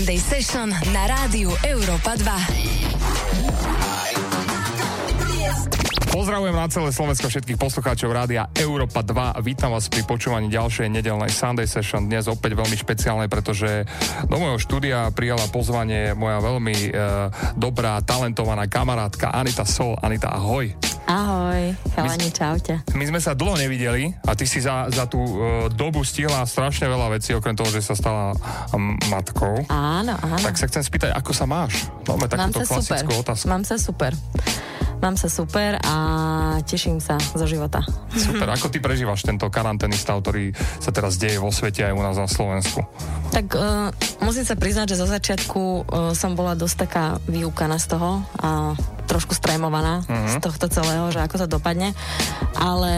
Sunday Session na rádiu Europa 2. Pozdravujem na celé Slovensko všetkých poslucháčov rádia Európa 2. Vítam vás pri počúvaní ďalšej nedelnej Sunday Session. Dnes opäť veľmi špeciálne, pretože do môjho štúdia prijala pozvanie moja veľmi e, dobrá, talentovaná kamarátka Anita Sol. Anita, ahoj. Ahoj, chalani, čaute. My sme sa dlho nevideli a ty si za, za tú e, dobu stihla strašne veľa vecí, okrem toho, že sa stala um, matkou. Áno, áno. Tak sa chcem spýtať, ako sa máš? Máme takúto klasickú super. otázku. Mám sa super. Mám sa super a teším sa zo života. Super, ako ty prežívaš tento karanténny stav, ktorý sa teraz deje vo svete aj u nás na Slovensku? Tak uh, musím sa priznať, že zo začiatku uh, som bola dosť taká vyúkaná z toho a trošku strémovaná uh-huh. z tohto celého, že ako to dopadne. Ale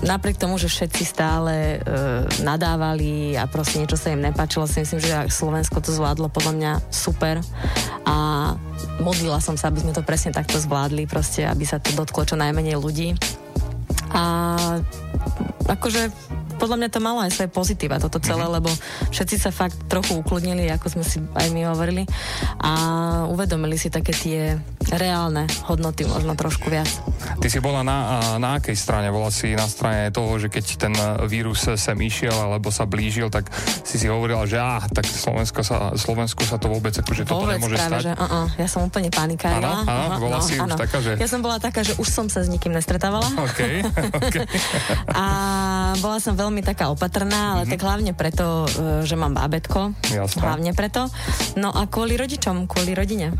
napriek tomu, že všetci stále uh, nadávali a proste niečo sa im nepáčilo, si myslím, že Slovensko to zvládlo podľa mňa super a modlila som sa, aby sme to presne takto zvládli, proste, aby sa to dotklo čo najmenej ľudí. A akože podľa mňa to malo aj svoje pozitíva, toto celé, mm-hmm. lebo všetci sa fakt trochu ukludnili, ako sme si aj my hovorili a uvedomili si také tie reálne hodnoty možno trošku viac. Ty si bola na, na akej strane? Bola si na strane toho, že keď ten vírus sem išiel alebo sa blížil, tak si si hovorila, že ah, tak Slovensko sa, Slovensku sa to vôbec akože toto vôbec nemôže práve, stať? Že, uh-uh, ja som úplne panikárila. Áno, áno, bola no, si áno. už taká, že... Ja som bola taká, že už som sa s nikým nestretávala. Okay, okay. a bola som veľmi taká opatrná, ale mm-hmm. tak hlavne preto, e, že mám bábetko. Jasné. Hlavne preto. No a kvôli rodičom, kvôli rodine.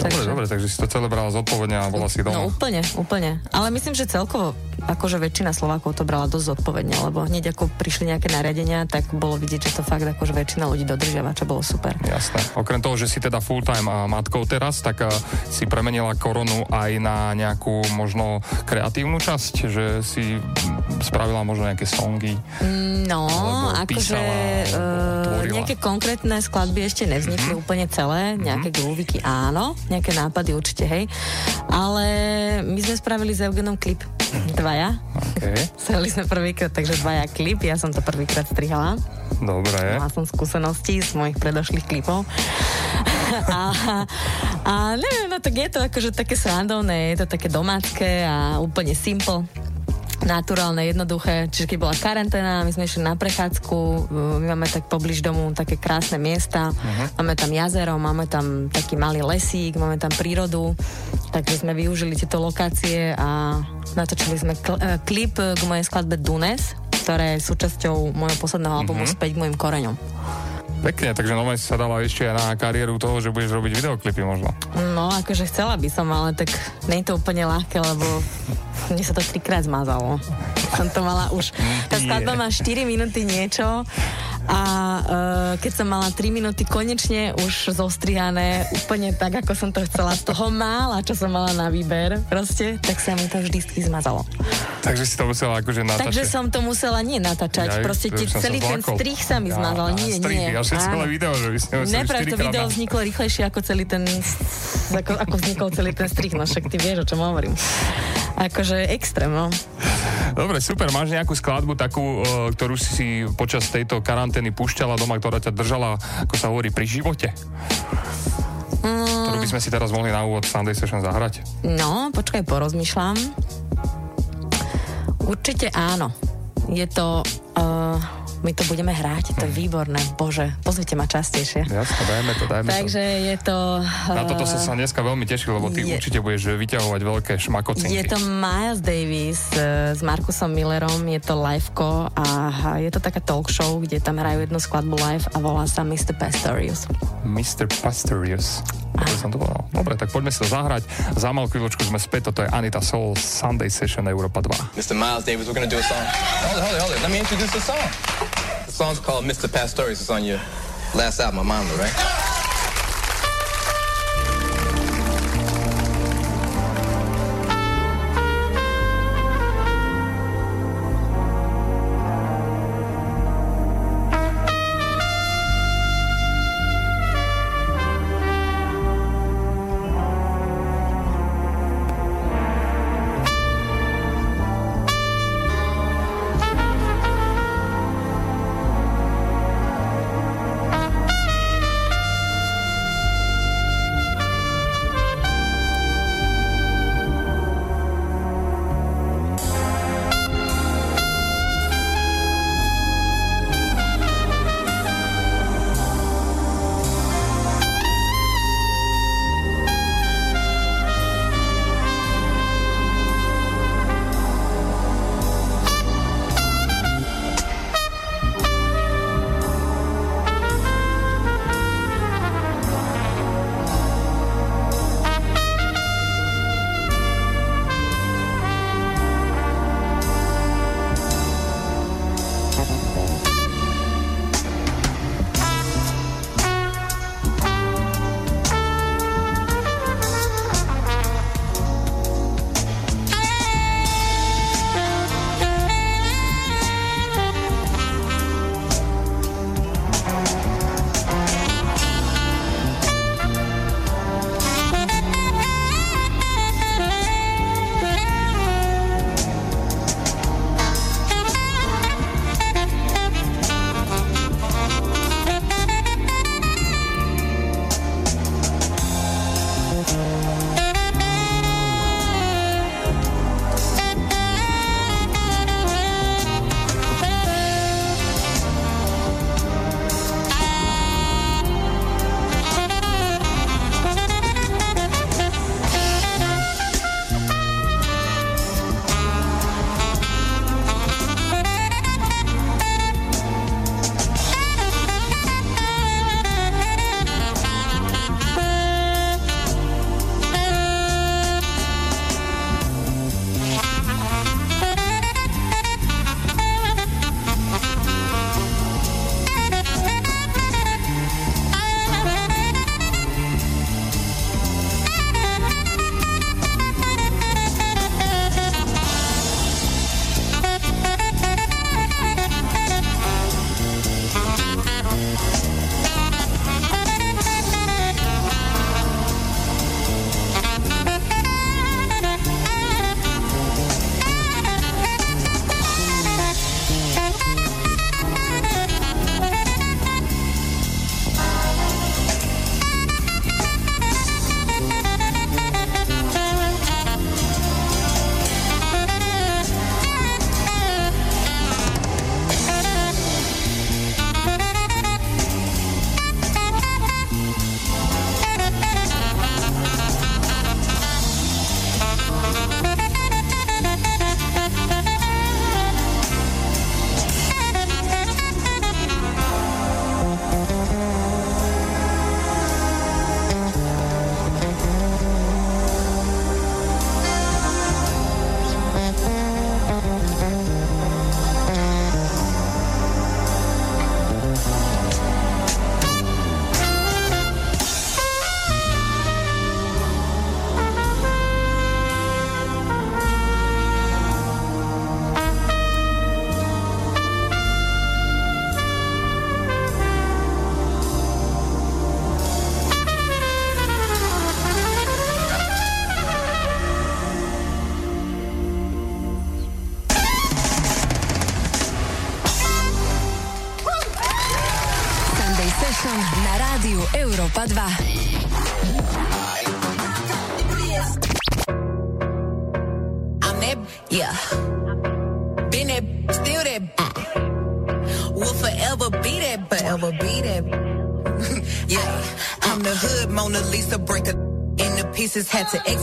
Dobre, takže... dobre, takže si to celé brala zodpovedne a bola si doma. No úplne, úplne. Ale myslím, že celkovo akože väčšina Slovákov to brala dosť zodpovedne, lebo hneď ako prišli nejaké nariadenia, tak bolo vidieť, že to fakt akože väčšina ľudí dodržiava, čo bolo super. Jasné. Okrem toho, že si teda full-time matkou teraz, tak si premenila koronu aj na nejakú možno kreatívnu časť, že si spravila možno nejaké songy. No, akože uh, nejaké konkrétne skladby ešte nevznikli mm-hmm. úplne celé, nejaké mm-hmm. grooviky áno, nejaké nápady určite, hej. Ale my sme spravili s Eugenom klip. Dvaja. Okay. Sreli sme prvýkrát, takže dvaja klip. Ja som to prvýkrát strihala. Dobre. Mala som skúsenosti z mojich predošlých klipov. a, a neviem, no tak je to akože také srandovné, je to také domácké a úplne simple naturálne, jednoduché. Čiže keď bola karanténa, my sme išli na prechádzku, my máme tak pobliž domu také krásne miesta, uh-huh. máme tam jazero, máme tam taký malý lesík, máme tam prírodu, takže sme využili tieto lokácie a natočili sme kl- uh, klip k mojej skladbe Dunes, ktorá je súčasťou môjho posledného albumu uh-huh. Späť k mojim koreňom. Pekne, takže nové si sa dala ešte aj na kariéru toho, že budeš robiť videoklipy možno. No, akože chcela by som, ale tak nie je to úplne ľahké, lebo mne sa to trikrát zmazalo. Som to mala už... Tá skladba má 4 minúty niečo a uh, keď som mala 3 minúty konečne už zostrihané úplne tak, ako som to chcela z toho mála, čo som mala na výber proste, tak sa mi to vždy zmazalo. Takže si to musela akože natáčať. Takže som to musela nie natáčať, ja, proste tie, celý ten strich sa mi zmazal. Ja, nie, strich, nie. Ja celé video, že by ste Neprav, to video na... vzniklo rýchlejšie ako celý ten ako, ako vznikol celý ten strich, no však ty vieš, o čom hovorím. Akože extrém, no. Dobre, super. Máš nejakú skladbu takú, ktorú si počas tejto karantény púšťala doma, ktorá ťa držala, ako sa hovorí, pri živote? Mm. Ktorú by sme si teraz mohli na úvod Sunday Session zahrať? No, počkaj, porozmýšľam. Určite áno. Je to... Uh, my to budeme hrať, to je výborné, bože, pozvite ma častejšie. Jasne, dajme to, dajme Takže to. je to... Uh, Na toto som sa dneska veľmi tešil, lebo ty je, určite budeš vyťahovať veľké šmakocinky. Je to Miles Davis uh, s Markusom Millerom, je to liveko a je to taká talk show, kde tam hrajú jednu skladbu live a volá sa Mr. Pastorius. Mr. Pastorius. Dobre som to povedal. Dobre, tak poďme si to zahrať. Za malú chvíľočku sme späť, toto je Anita Soul Sunday Session Europa 2. Mr. Miles Davis, we're gonna do a song. Hold it, hold it, hold it. Let me introduce the song. The song's called Mr. Pastorius. It's on your last album, Mama, right?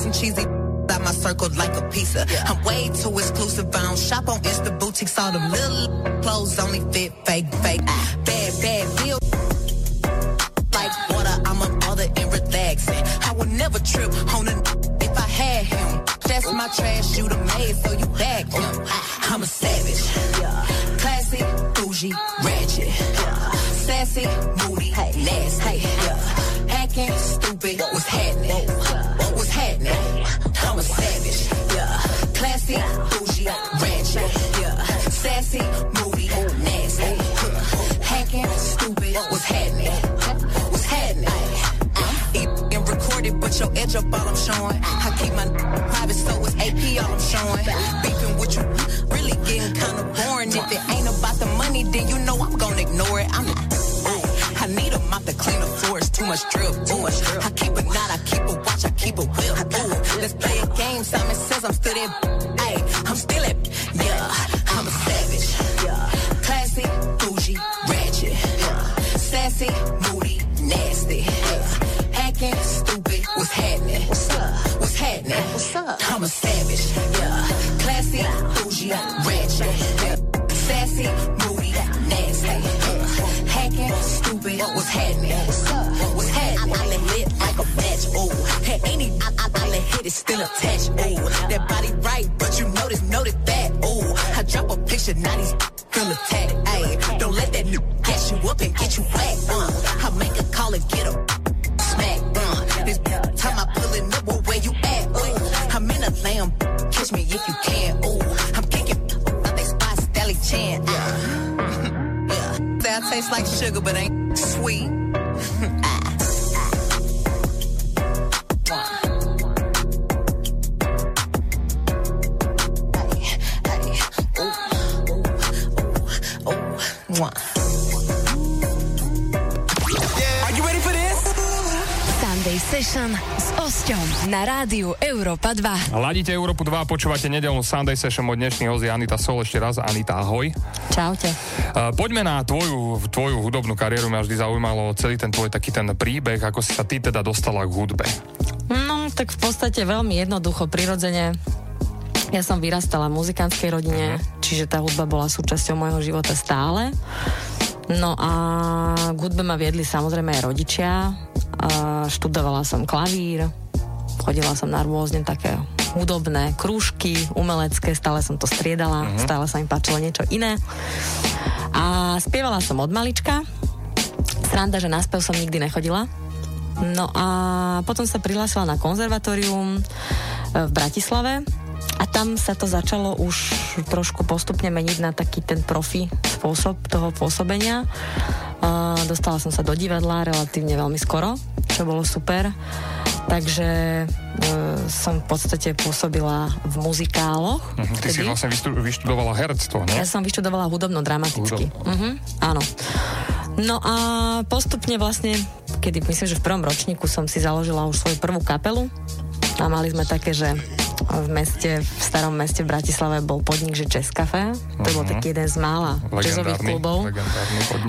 And cheesy out my circle like a pizza. I'm way too exclusive. I don't shop on Insta boutiques. All the little clothes only fit Sunday Session s Osťom na rádiu Európa 2. Ladíte Európu 2 a počúvate nedelnú Sunday Session od dnešných hosti Anita Sol. Ešte raz, Anita, ahoj. Čaute. Uh, poďme na tvoju, tvoju hudobnú kariéru. Mňa vždy zaujímalo celý ten tvoj taký ten príbeh, ako si sa ty teda dostala k hudbe. No, tak v podstate veľmi jednoducho, prirodzene. Ja som vyrastala v muzikantskej rodine, čiže tá hudba bola súčasťou môjho života stále. No a k hudbe ma viedli samozrejme aj rodičia. Študovala som klavír, chodila som na rôzne také hudobné krúžky, umelecké, stále som to striedala, uh-huh. stále sa mi páčilo niečo iné. A spievala som od malička. Sranda, že na spev som nikdy nechodila. No a potom sa prihlásila na konzervatórium e, v Bratislave a tam sa to začalo už trošku postupne meniť na taký ten profi spôsob toho pôsobenia. A dostala som sa do divadla relatívne veľmi skoro, čo bolo super. Takže e, som v podstate pôsobila v muzikáloch. Uh-huh. Ty si vlastne vyštudovala herectvo, nie? Ja som vyštudovala hudobno-dramaticky. Hudobno. Mhm, áno. No a postupne vlastne, kedy myslím, že v prvom ročníku som si založila už svoju prvú kapelu a mali sme také, že v meste, v starom meste v Bratislave bol podnik, že Jazz Café. To bol taký jeden z mála jazzových klubov.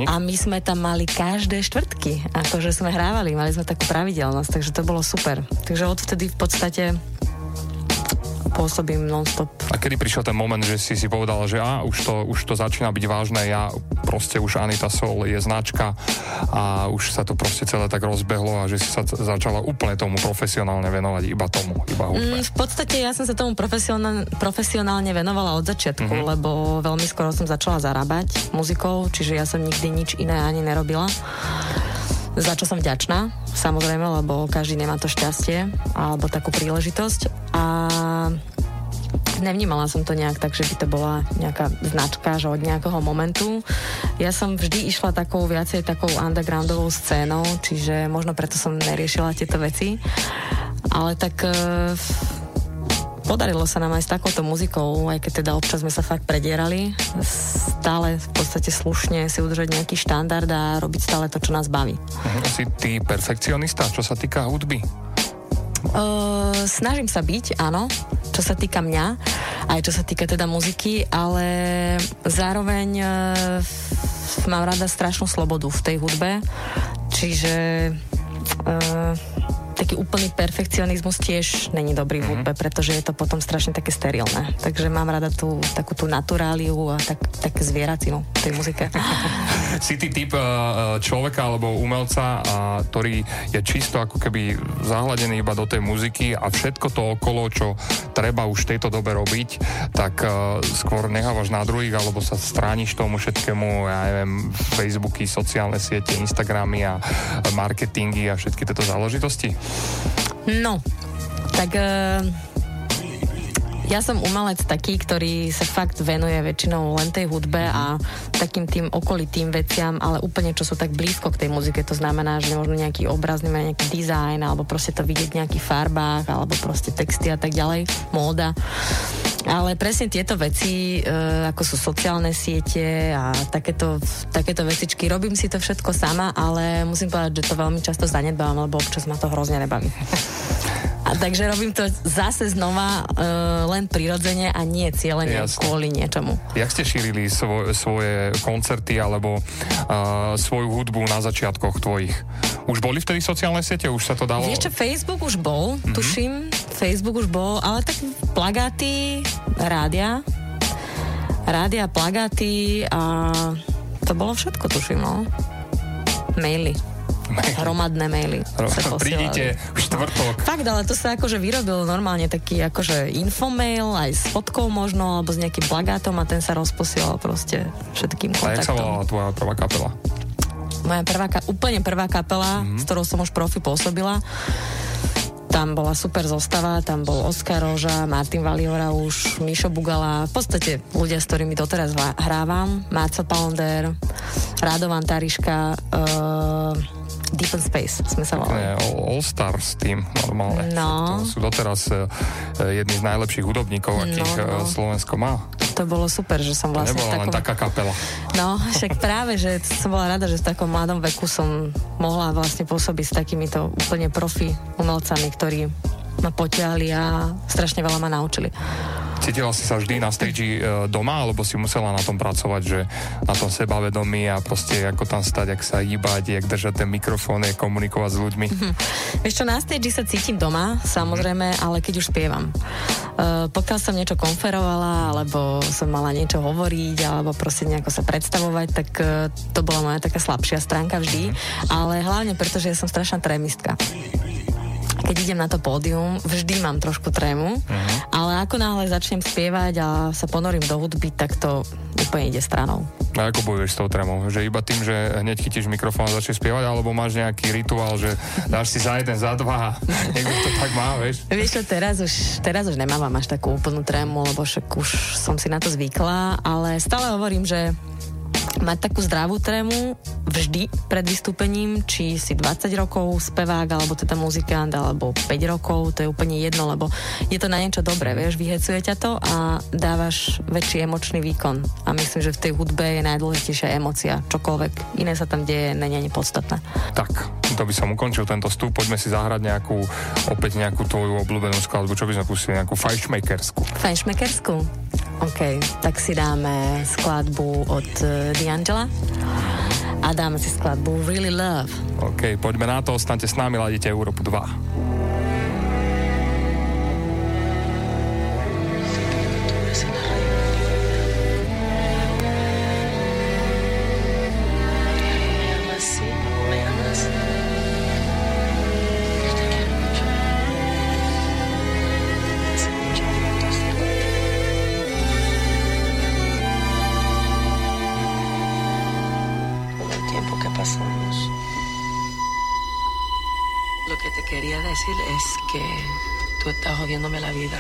A my sme tam mali každé štvrtky, akože sme hrávali, mali sme takú pravidelnosť, takže to bolo super. Takže odvtedy v podstate pôsobím non-stop. A kedy prišiel ten moment, že si si povedala, že á, už to, už to začína byť vážne, ja proste už Anita Sol je značka a už sa to proste celé tak rozbehlo a že si sa začala úplne tomu profesionálne venovať iba tomu, iba hudbe. Mm, v podstate ja som sa tomu profesionálne, profesionálne venovala od začiatku, mm-hmm. lebo veľmi skoro som začala zarábať muzikou, čiže ja som nikdy nič iné ani nerobila. Za čo som vďačná, samozrejme, lebo každý nemá to šťastie alebo takú príležitosť. A nevnímala som to nejak tak, že by to bola nejaká značka, že od nejakého momentu. Ja som vždy išla takou viacej takou undergroundovou scénou, čiže možno preto som neriešila tieto veci. Ale tak e, podarilo sa nám aj s takouto muzikou, aj keď teda občas sme sa fakt predierali, stále v podstate slušne si udržať nejaký štandard a robiť stále to, čo nás baví. Mhm, si ty perfekcionista, čo sa týka hudby? Uh, snažím sa byť, áno, čo sa týka mňa, aj čo sa týka teda muziky, ale zároveň uh, mám rada strašnú slobodu v tej hudbe, čiže uh, taký úplný perfekcionizmus tiež není dobrý v mhm. hudbe, pretože je to potom strašne také sterilné. Takže mám rada tú takú tú naturáliu a tak, také zvieracinu tej muzike. si ty typ eh, človeka alebo umelca, ktorý je čisto ako keby zahladený iba do tej muziky a všetko to okolo, čo treba už v tejto dobe robiť, tak eh, skôr nechávaš na druhých alebo sa strániš tomu všetkému, ja neviem, Facebooky, sociálne siete, Instagramy a marketingy a všetky tieto záležitosti? No, tak uh, ja som umelec taký, ktorý sa fakt venuje väčšinou len tej hudbe a takým tým okolitým veciam, ale úplne čo sú tak blízko k tej muzike. To znamená, že možno nejaký obraz, nejaký dizajn, alebo proste to vidieť v nejakých farbách, alebo proste texty a tak ďalej, móda. Ale presne tieto veci, e, ako sú sociálne siete a takéto, takéto vecičky, robím si to všetko sama, ale musím povedať, že to veľmi často zanedbávam, lebo občas ma to hrozne nebaví. A takže robím to zase znova uh, len prirodzene a nie cieľene Jasne. kvôli niečomu. Jak ste šírili svo, svoje koncerty alebo uh, svoju hudbu na začiatkoch tvojich? Už boli vtedy sociálne siete? Už sa to dalo? Čo, Facebook už bol, mm-hmm. tuším. Facebook už bol, ale tak plagáty, rádia, rádia, plagáty a to bolo všetko, tuším, no. Maily hromadné maily. Prídite v štvrtok. Fakt, ale to sa akože vyrobil normálne taký akože infomail, aj s fotkou možno, alebo s nejakým plagátom a ten sa rozposielal proste všetkým kontaktom. A jak sa volala tvoja prvá kapela? Moja prvá, úplne prvá kapela, mm-hmm. s ktorou som už profi pôsobila. Tam bola super zostava, tam bol Oskar Roža, Martin Valiora už, Mišo Bugala, v podstate ľudia, s ktorými doteraz hrávam, Marco Pounder, Radovan Tariška, uh, Deep in Space sme sa volali. All Stars tým normálne. No. To sú doteraz uh, jedni z najlepších hudobníkov, no, akých no, no. Slovensko má. To bolo super, že som vlastne... To nebola takom... len taká kapela. No, však práve, že som bola rada, že v takom mladom veku som mohla vlastne pôsobiť s takýmito úplne profi umelcami, ktorí ma potiahli a strašne veľa ma naučili. Cítila si sa vždy na stage e, doma, alebo si musela na tom pracovať, že na tom sebavedomí a proste ako tam stať, ak sa hýbať, jak držať ten mikrofón, jak komunikovať s ľuďmi? Hm. Vieš čo, na stage sa cítim doma, samozrejme, hm. ale keď už spievam. Uh, pokiaľ som niečo konferovala, alebo som mala niečo hovoriť, alebo proste nejako sa predstavovať, tak uh, to bola moja taká slabšia stránka vždy, hm. ale hlavne preto, že ja som strašná trémistka keď idem na to pódium, vždy mám trošku trému, uh-huh. ale ako náhle začnem spievať a sa ponorím do hudby, tak to úplne ide stranou. A ako bojuješ s tou trémou? Že iba tým, že hneď chytíš mikrofón a začneš spievať, alebo máš nejaký rituál, že dáš si za jeden, za dva, niekto to tak má, vieš? Vieš čo, teraz už, teraz už nemávam až takú úplnú trému, lebo však už som si na to zvykla, ale stále hovorím, že mať takú zdravú trému vždy pred vystúpením, či si 20 rokov spevák, alebo teda muzikant, alebo 5 rokov, to je úplne jedno, lebo je to na niečo dobré, vieš, vyhecuje ťa to a dávaš väčší emočný výkon. A myslím, že v tej hudbe je najdôležitejšia emocia. Čokoľvek iné sa tam deje, není ani podstatné. Tak, to by som ukončil tento vstup. Poďme si zahrať nejakú, opäť nejakú tvoju obľúbenú skladbu. Čo by sme pustili? Nejakú fajšmekersku. Fajšmekersku? OK, tak si dáme skladbu od uh, D'Angela a dáme si skladbu Really Love. OK, poďme na to, ostaňte s nami, ladíte Európu 2. Jodiéndome la vida.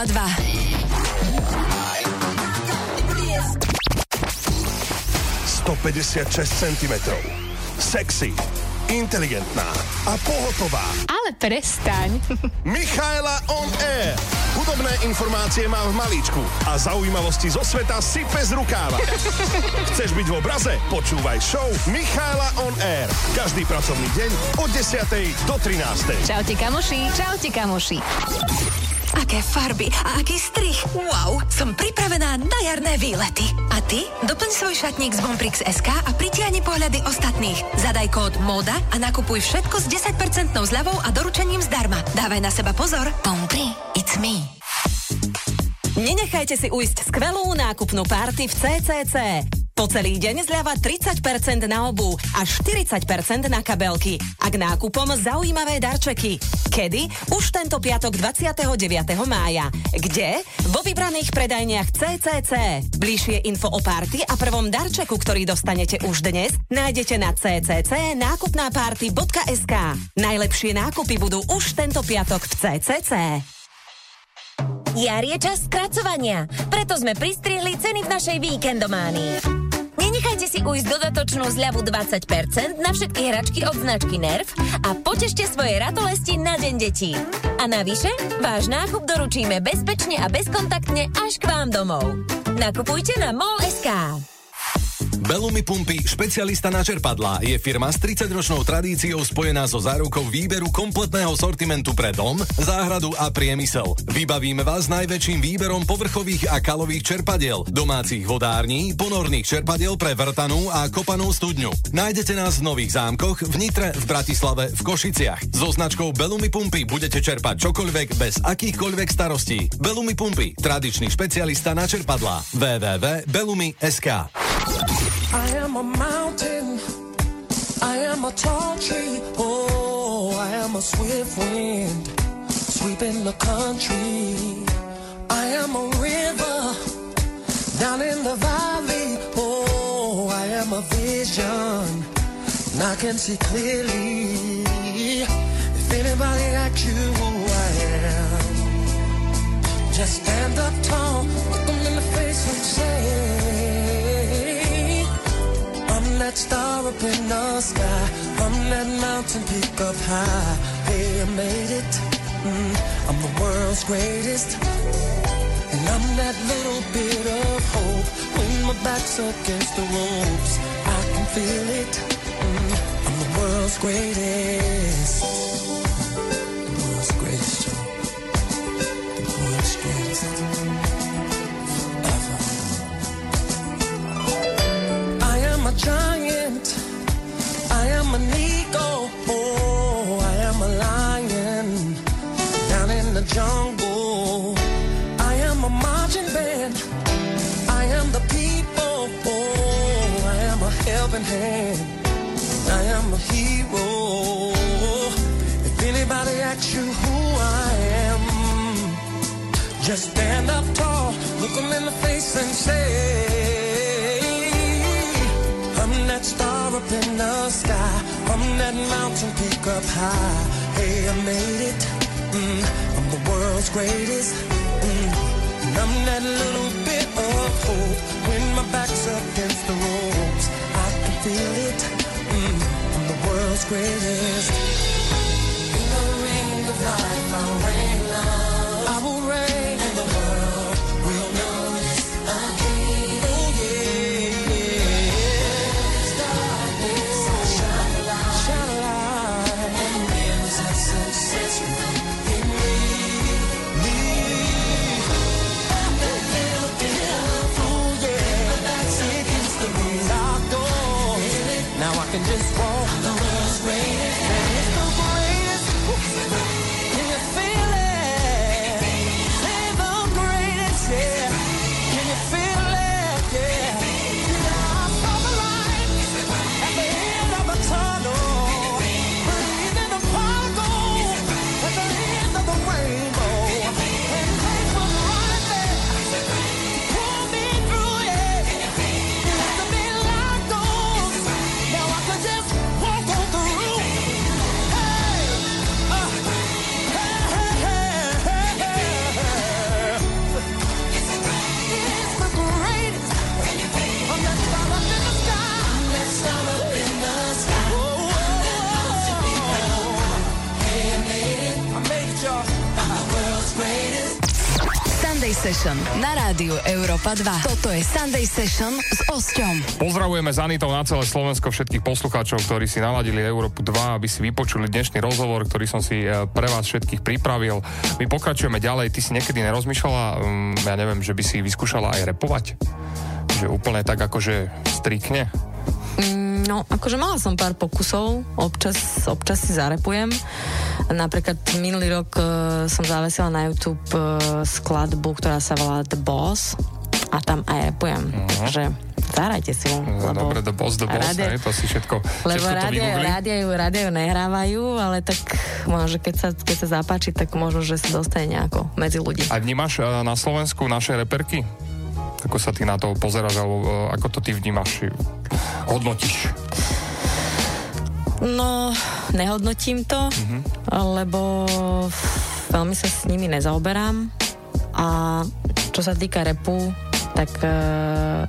Európa 2. 156 cm. Sexy, inteligentná a pohotová. Ale prestaň. Michaela on air. Hudobné informácie mám v malíčku a zaujímavosti zo sveta si bez rukáva. Chceš byť v obraze? Počúvaj show Michaela on air. Každý pracovný deň od 10. do 13. Čaute kamoši. Čaute kamoši. Aké farby a aký strich. Wow, som pripravená na jarné výlety. A ty? Doplň svoj šatník z Bomprix SK a pritiahni pohľady ostatných. Zadaj kód MODA a nakupuj všetko s 10% zľavou a doručením zdarma. Dávaj na seba pozor. Bompri, it's me. Nenechajte si ujsť skvelú nákupnú party v CCC. Po celý deň zľava 30% na obu a 40% na kabelky. A k nákupom zaujímavé darčeky. Kedy? Už tento piatok 29. mája. Kde? Vo vybraných predajniach CCC. Bližšie info o party a prvom darčeku, ktorý dostanete už dnes, nájdete na ccc.nákupnáparty.sk. Najlepšie nákupy budú už tento piatok v CCC. Jar je čas skracovania, preto sme pristrihli ceny v našej víkendománii. Nenechajte si ujsť dodatočnú zľavu 20% na všetky hračky od značky Nerv a potešte svoje ratolesti na Deň detí. A navyše, váš nákup doručíme bezpečne a bezkontaktne až k vám domov. Nakupujte na mall.sk. Bellumi Pumpy, špecialista na čerpadlá, je firma s 30-ročnou tradíciou spojená so zárukou výberu kompletného sortimentu pre dom, záhradu a priemysel. Vybavíme vás najväčším výberom povrchových a kalových čerpadiel, domácich vodární, ponorných čerpadiel pre vrtanú a kopanú studňu. Nájdete nás v Nových zámkoch, v Nitre, v Bratislave, v Košiciach. So značkou Bellumi Pumpy budete čerpať čokoľvek bez akýchkoľvek starostí. Bellumi Pumpy, tradičný špecialista na čerpadlá. www.bellumi.sk I am a mountain. I am a tall tree. Oh, I am a swift wind sweeping the country. I am a river down in the valley. Oh, I am a vision. And I can see clearly. If anybody asks you who I am, just stand up tall, look them in the face and say. That star up in the sky. I'm that mountain peak up high. Hey, I made it. Mm, I'm the world's greatest. And I'm that little bit of hope. When my back's against the ropes, I can feel it. Mm, I'm the world's greatest. The world's greatest, The world's greatest. A giant. I am an eagle. Oh, I am a lion down in the jungle. I am a marching band. I am the people. Oh, I am a helping hand. I am a hero. If anybody asks you who I am, just stand up tall, look them in the face and say, up in the sky. I'm that mountain peak up high. Hey, I made it. Mm, I'm the world's greatest. Mm, and I'm that little bit of hope. When my back's against the ropes, I can feel it. Mm, I'm the world's greatest. In the ring of life, I'll reign and just walk. Session na rádiu Európa 2. Toto je Sunday Session s Osťom. Pozdravujeme za Anitou na celé Slovensko všetkých poslucháčov, ktorí si naladili Európu 2, aby si vypočuli dnešný rozhovor, ktorý som si e, pre vás všetkých pripravil. My pokračujeme ďalej. Ty si niekedy nerozmýšľala, um, ja neviem, že by si vyskúšala aj repovať? Že úplne tak akože strikne? No, akože mala som pár pokusov, občas, občas si zarepujem. Napríklad minulý rok uh, som zavesila na YouTube uh, skladbu, ktorá sa volá The Boss a tam aj repujem. Uh-huh. Takže zahrajte si ju. No, Dobre, The Boss, The Boss, rádia- hej, to si všetko, Lebo rádio, rádio, rádio nehrávajú, ale tak možno, keď sa, keď sa zapáči, tak možno, že sa dostane nejako medzi ľudí. A vnímaš e, na Slovensku naše reperky? Ako sa ty na to pozeráš, alebo e, ako to ty vnímaš, hodnotíš? No, nehodnotím to, Mhm. lebo veľmi sa s nimi nezaoberám a čo sa týka repu, tak uh,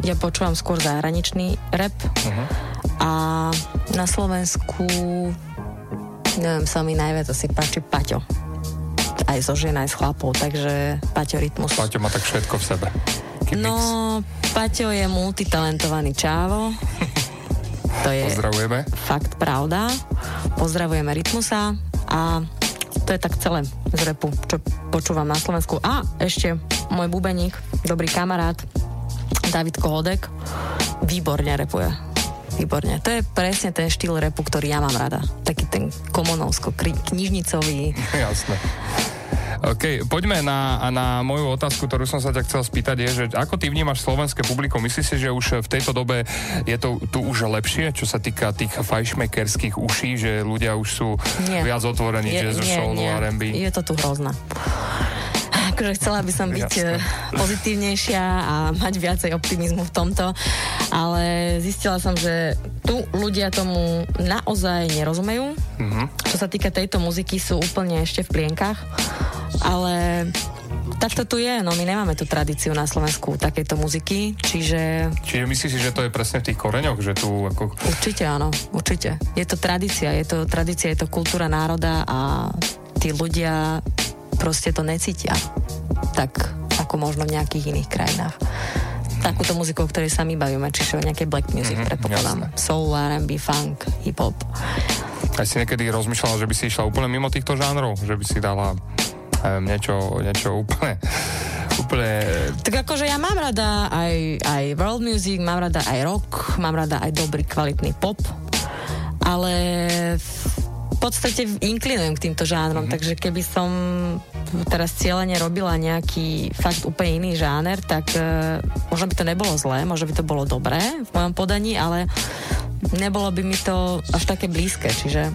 ja počúvam skôr zahraničný rap Mhm. a na Slovensku neviem, sa mi najviac asi páči Paťo. Aj zo žien, aj z chlapov, takže Paťo Rytmus. Paťo má tak všetko v sebe. No, Paťo je multitalentovaný čávo. To je Pozdravujeme. fakt pravda. Pozdravujeme Rytmusa a to je tak celé z repu, čo počúvam na Slovensku. A ešte môj bubeník, dobrý kamarát, David Kohodek, výborne repuje. Výborne. To je presne ten štýl repu, ktorý ja mám rada. Taký ten komonovsko-knižnicový. Jasné. OK, poďme na, na moju otázku, ktorú som sa ťa chcel spýtať, je, že ako ty vnímaš slovenské publikum? Myslíš si, že už v tejto dobe je to tu už lepšie, čo sa týka tých fajšmekerských uší, že ľudia už sú Nie. viac otvorení Je- jazzu, nie, nie. R&B? Je to tu hrozné. Akože chcela by som byť Jasné. eh, pozitívnejšia a mať viacej optimizmu v tomto, ale zistila som, že tu ľudia tomu naozaj nerozumejú. Mhm. Čo sa týka tejto muziky, sú úplne ešte v plienkach, ale takto tu je, no my nemáme tú tradíciu na Slovensku takejto muziky, čiže Čiže myslíš si, že to je presne v tých koreňoch, že tu ako... Určite áno, určite. Je to tradícia, je to tradícia, je to kultúra národa a tí ľudia proste to necítia tak, ako možno v nejakých iných krajinách. Takúto muziku, o ktorej sa my bavíme, čiže o nejakej black music, Mhm, mm-hmm, predpokladám. Soul, R&B, funk, hip-hop. Aj si niekedy rozmýšľala, že by si išla úplne mimo týchto žánrov? Že by si dala neviem, niečo, niečo úplne, úplne Tak akože ja mám rada aj, aj world music, mám rada aj rock, mám rada aj dobrý kvalitný pop, ale v podstate inklinujem k týmto žánrom, mm-hmm. takže keby som teraz cieľene robila nejaký fakt úplne iný žáner, tak uh, možno by to nebolo zlé, možno by to bolo dobré v mojom podaní, ale nebolo by mi to až také blízke, čiže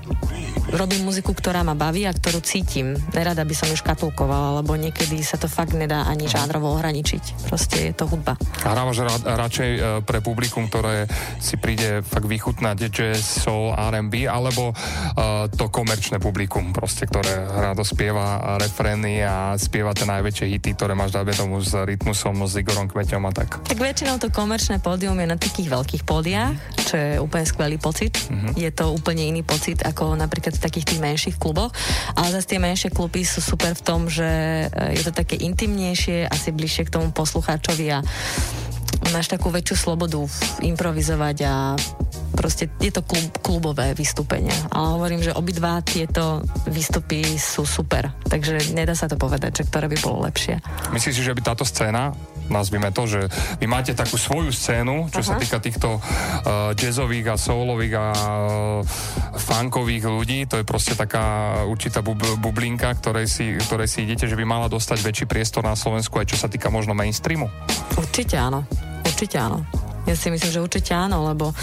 robím muziku, ktorá ma baví a ktorú cítim. Nerada by som ju škatulkovala, lebo niekedy sa to fakt nedá ani žánrovo ohraničiť. Proste je to hudba. A hrávaš ra- radšej e, pre publikum, ktoré si príde fakt vychutnať jazz, soul, R&B, alebo uh, to komerčné publikum, proste, ktoré rado spieva refrény a spieva tie najväčšie hity, ktoré máš dať tomu s rytmusom, s Igorom Kmeťom a tak. Tak väčšinou to komerčné pódium je na takých veľkých pódiách, čo je úplne skvelý pocit. Mhm. Je to úplne iný pocit ako napríklad v takých tých menších kluboch. Ale zase tie menšie kluby sú super v tom, že e, je to také intimnejšie, asi bližšie k tomu poslucháčovi a máš takú väčšiu slobodu improvizovať a proste je to klub, klubové vystúpenie. Ale hovorím, že obidva tieto výstupy sú super. Takže nedá sa to povedať, že ktoré by bolo lepšie. Myslíš si, že by táto scéna, nazvime to, že vy máte takú svoju scénu, čo sa Aha. týka týchto uh, jazzových a soulových a uh, funkových ľudí, to je proste taká určitá bub- bublinka, ktorej si, ktorej si idete, že by mala dostať väčší priestor na Slovensku, aj čo sa týka možno mainstreamu? Určite áno. Určite áno. Ja si myslím, že určite áno, lebo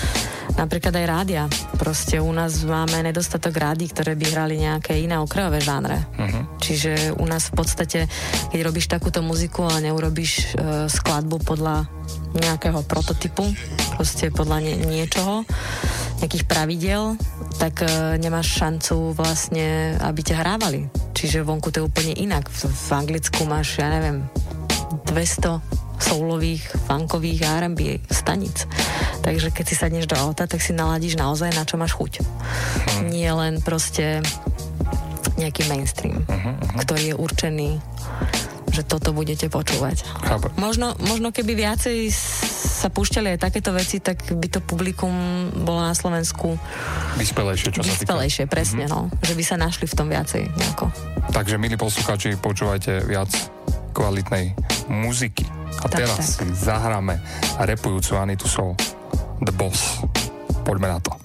napríklad aj rádia. Proste u nás máme nedostatok rádií, ktoré by hrali nejaké iné okrajové žánre. Uh-huh. Čiže u nás v podstate, keď robíš takúto muziku a neurobíš e, skladbu podľa nejakého prototypu, proste podľa nie, niečoho, nejakých pravidel, tak e, nemáš šancu vlastne, aby ťa hrávali. Čiže vonku to je úplne inak. V, v Anglicku máš, ja neviem, 200 soulových, funkových a R&B staníc. Takže keď si sadneš do auta, tak si naladíš naozaj na čo máš chuť. Nie len proste nejaký mainstream, ktorý je určený že toto budete počúvať. Chápem. Možno, možno keby viacej sa púšťali aj takéto veci, tak by to publikum bolo na Slovensku Vyspelejšie, čo sa týka. vyspelejšie, presne, no. Že by sa našli v tom viacej nejako. Takže, milí poslucháči, počúvajte viac kvalitnej muziky. A Tak, teraz si zahráme repujúcu Anitu Sol, The Boss. Poďme na to.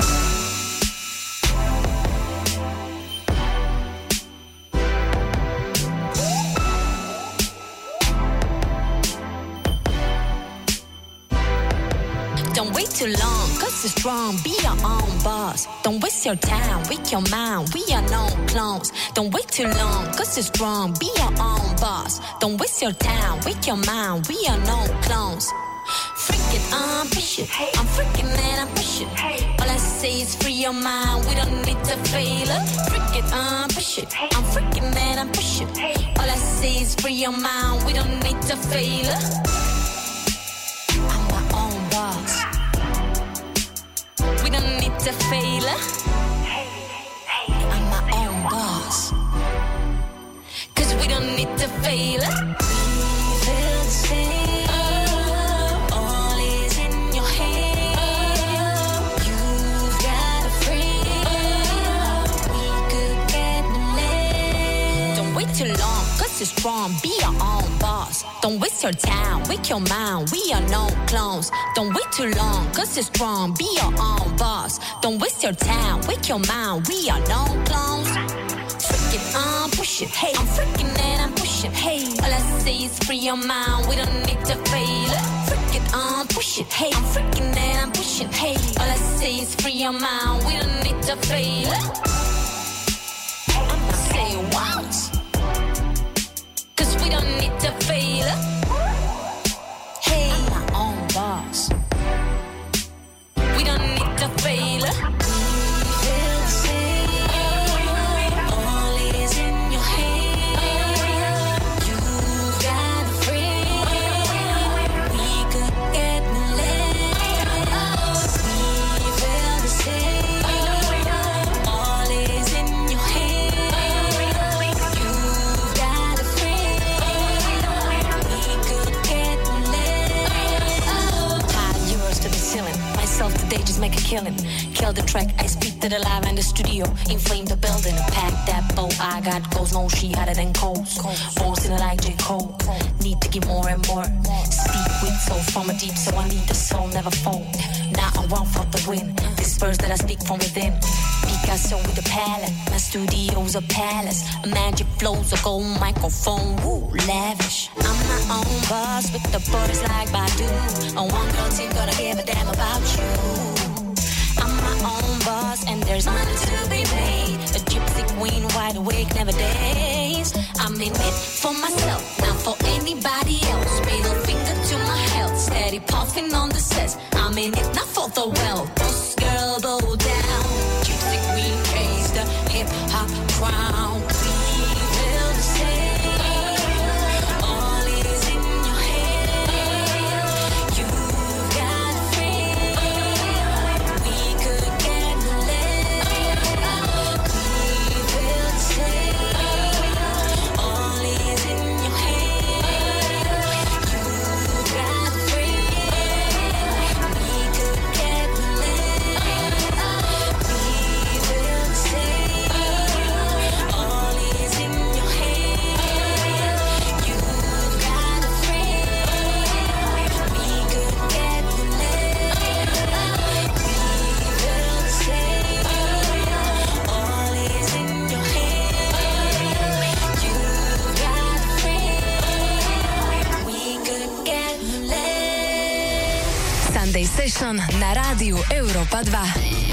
Too long, cause it's strong. Be your own boss. Don't waste your time with your mind. We are no clones. Don't wait too long, cause it's strong. Be your own boss. Don't waste your time with your mind. We are no clones. Freak it, I'm push it. I'm freaking and I'm pushing. All I say is free your mind. We don't need to fail it. Freak it, I'm push it. I'm freaking and I'm pushing. All I say is free your mind. We don't need to fail it. To fail. I'm my own boss. Cause we don't need to fail. Long, strong. Be your own boss. Don't waste your time with your mind. We are no clones. Don't wait too long, cause you're strong. Be your own boss. Don't waste your time with your mind. We are no clones. Freak it, I'm pushing. Hey, I'm freaking and I'm pushing. Hey, all I say is free your mind. We don't need to fail. It, I'm pushing. Hey, I'm freaking and I'm pushing. Hey, all I say is free your mind. We don't need to fail. I'ma say what? 为了。Make a killing. Kill the track, I speak to the live in the studio. Inflame the building, pack that bow. I got goals, no she hotter than coals. Balls in it like J. Cole. Need to get more and more. Speak with soul from a deep, so I need the soul never fold. Now I want for the win. This verse that I speak from within. Picasso with a palette. My studio's a palace. Magic flows, a gold microphone. Woo, lavish. I'm my own boss with the borders like Badu. A one girl team gonna give a damn about you. Boss and there's money to be made. A gypsy queen, wide awake, never days. I'm in it for myself, not for anybody else. Middle finger to my health, steady puffing on the cess. I'm in it not for the wealth. Boss girl, bow Session na rádiu Európa 2.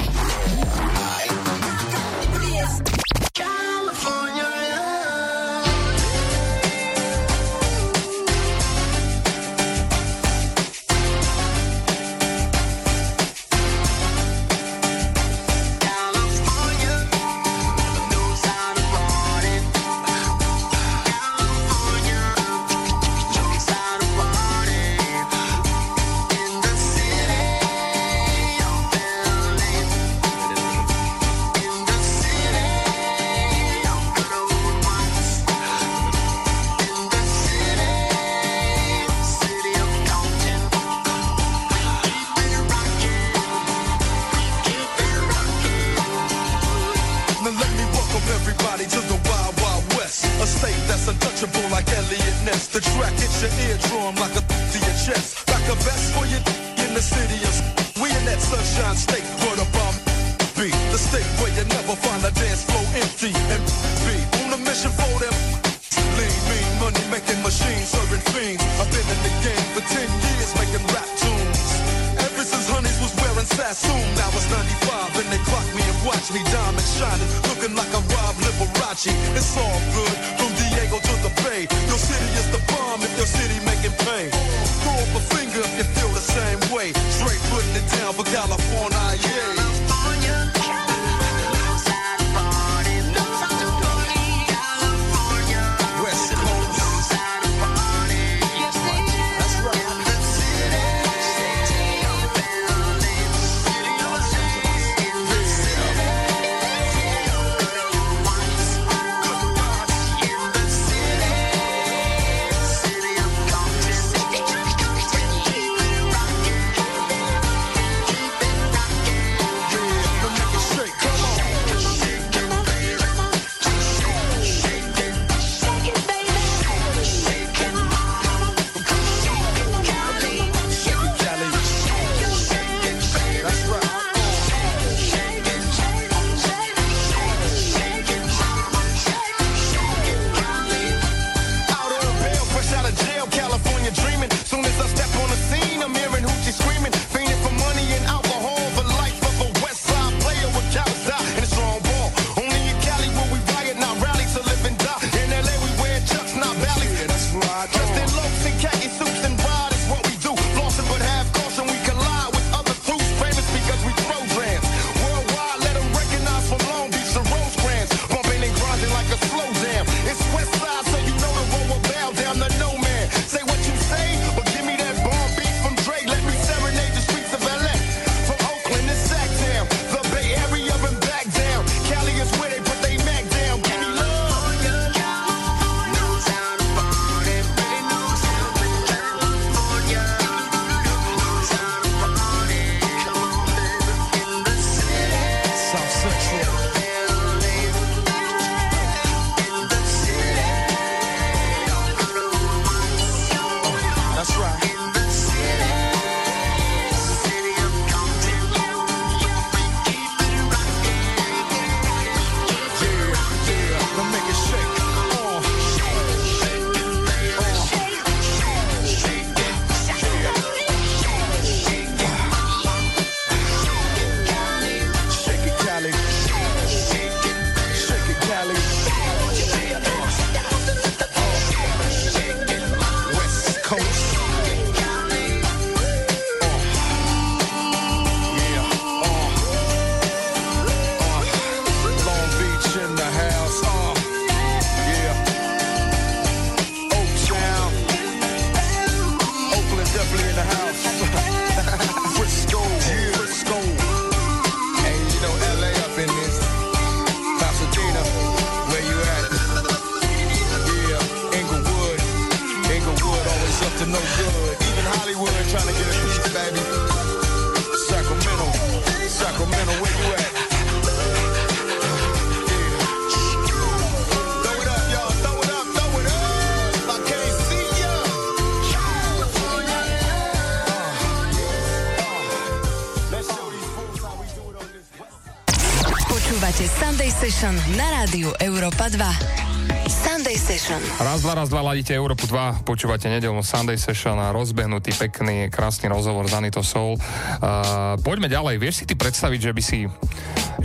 2. Sunday Session. Raz, dva, raz, dva, ladíte Európu 2, počúvate nedelnú Sunday Session a rozbehnutý, pekný, krásny rozhovor z Anito Soul. Uh, poďme ďalej. Vieš si ty predstaviť, že by si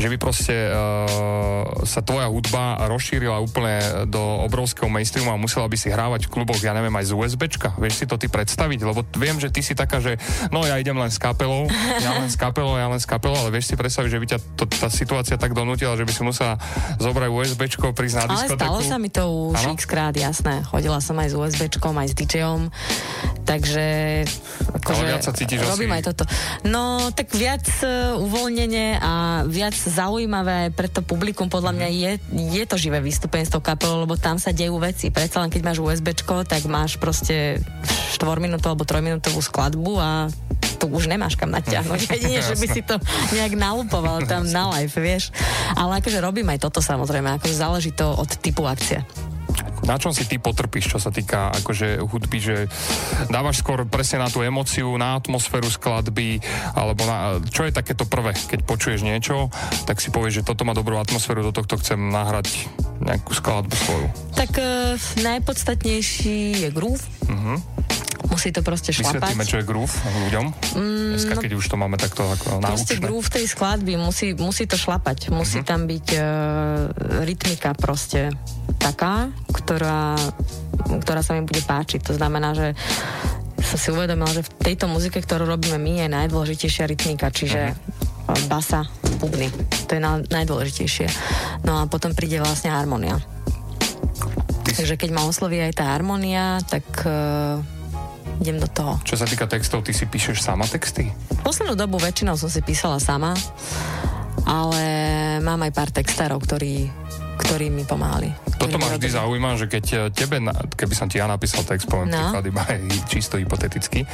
že by proste uh, sa tvoja hudba rozšírila úplne do obrovského mainstreamu a musela by si hrávať v kluboch, ja neviem, aj z USBčka. Vieš si to ty predstaviť? Lebo viem, že ty si taká, že no ja idem len s kapelou, ja len s kapelou, ja len s kapelou, ale vieš si predstaviť, že by ťa to, tá situácia tak donútila, že by si musela zobrať USBčko, prísť na Ale diskotéku. stalo sa mi to už Áno? x krát, jasné. Chodila som aj s USBčkom, aj s DJom, takže akože, Ale viac sa cítiš robím asi- aj toto. No, tak viac uh, uvoľnenie a viac zaujímavé pre to publikum, podľa mňa je, je to živé vystúpenie s tou kapelou, lebo tam sa dejú veci. Predsa len keď máš USBčko, tak máš proste 4 minútovú alebo 3 minútovú skladbu a tu už nemáš kam natiahnuť. Jedine, že by si to nejak nalupoval tam na live, vieš. Ale akože robím aj toto samozrejme, akože záleží to od typu akcie. Na čom si ty potrpíš, čo sa týka akože hudby, že dávaš skôr presne na tú emociu, na atmosféru skladby, alebo na, čo je takéto prvé, keď počuješ niečo, tak si povieš, že toto má dobrú atmosféru, do tohto chcem nahrať nejakú skladbu svoju. Tak uh, najpodstatnejší je groove. Uh-huh. Musí to proste šlapať. Vysvetlíme, čo je groove ľuďom. Mm, Dneska, no, keď už to máme takto ako Proste náučné. groove tej skladby, musí, musí to šlapať. Musí Mhm. tam byť uh, rytmika proste taká, ktorá, ktorá sa mi bude páčiť. To znamená, že som si uvedomila, že v tejto muzike, ktorú robíme my, je najdôležitejšia rytmika, čiže uh, basa, bubny. To je na, najdôležitejšie. No a potom príde vlastne harmonia. Takže keď ma osloví aj tá harmonia, tak uh, idem do toho. Čo sa týka textov, ty si píšeš sama texty? Poslednú dobu väčšinou som si písala sama, ale mám aj pár textárov, ktorí, ktorí mi pomáhali. Toto ma vždy zaujíma, že keď eh, tebe, keby som ti ja napísal text, poviem No. príklad iba čisto hypoteticky,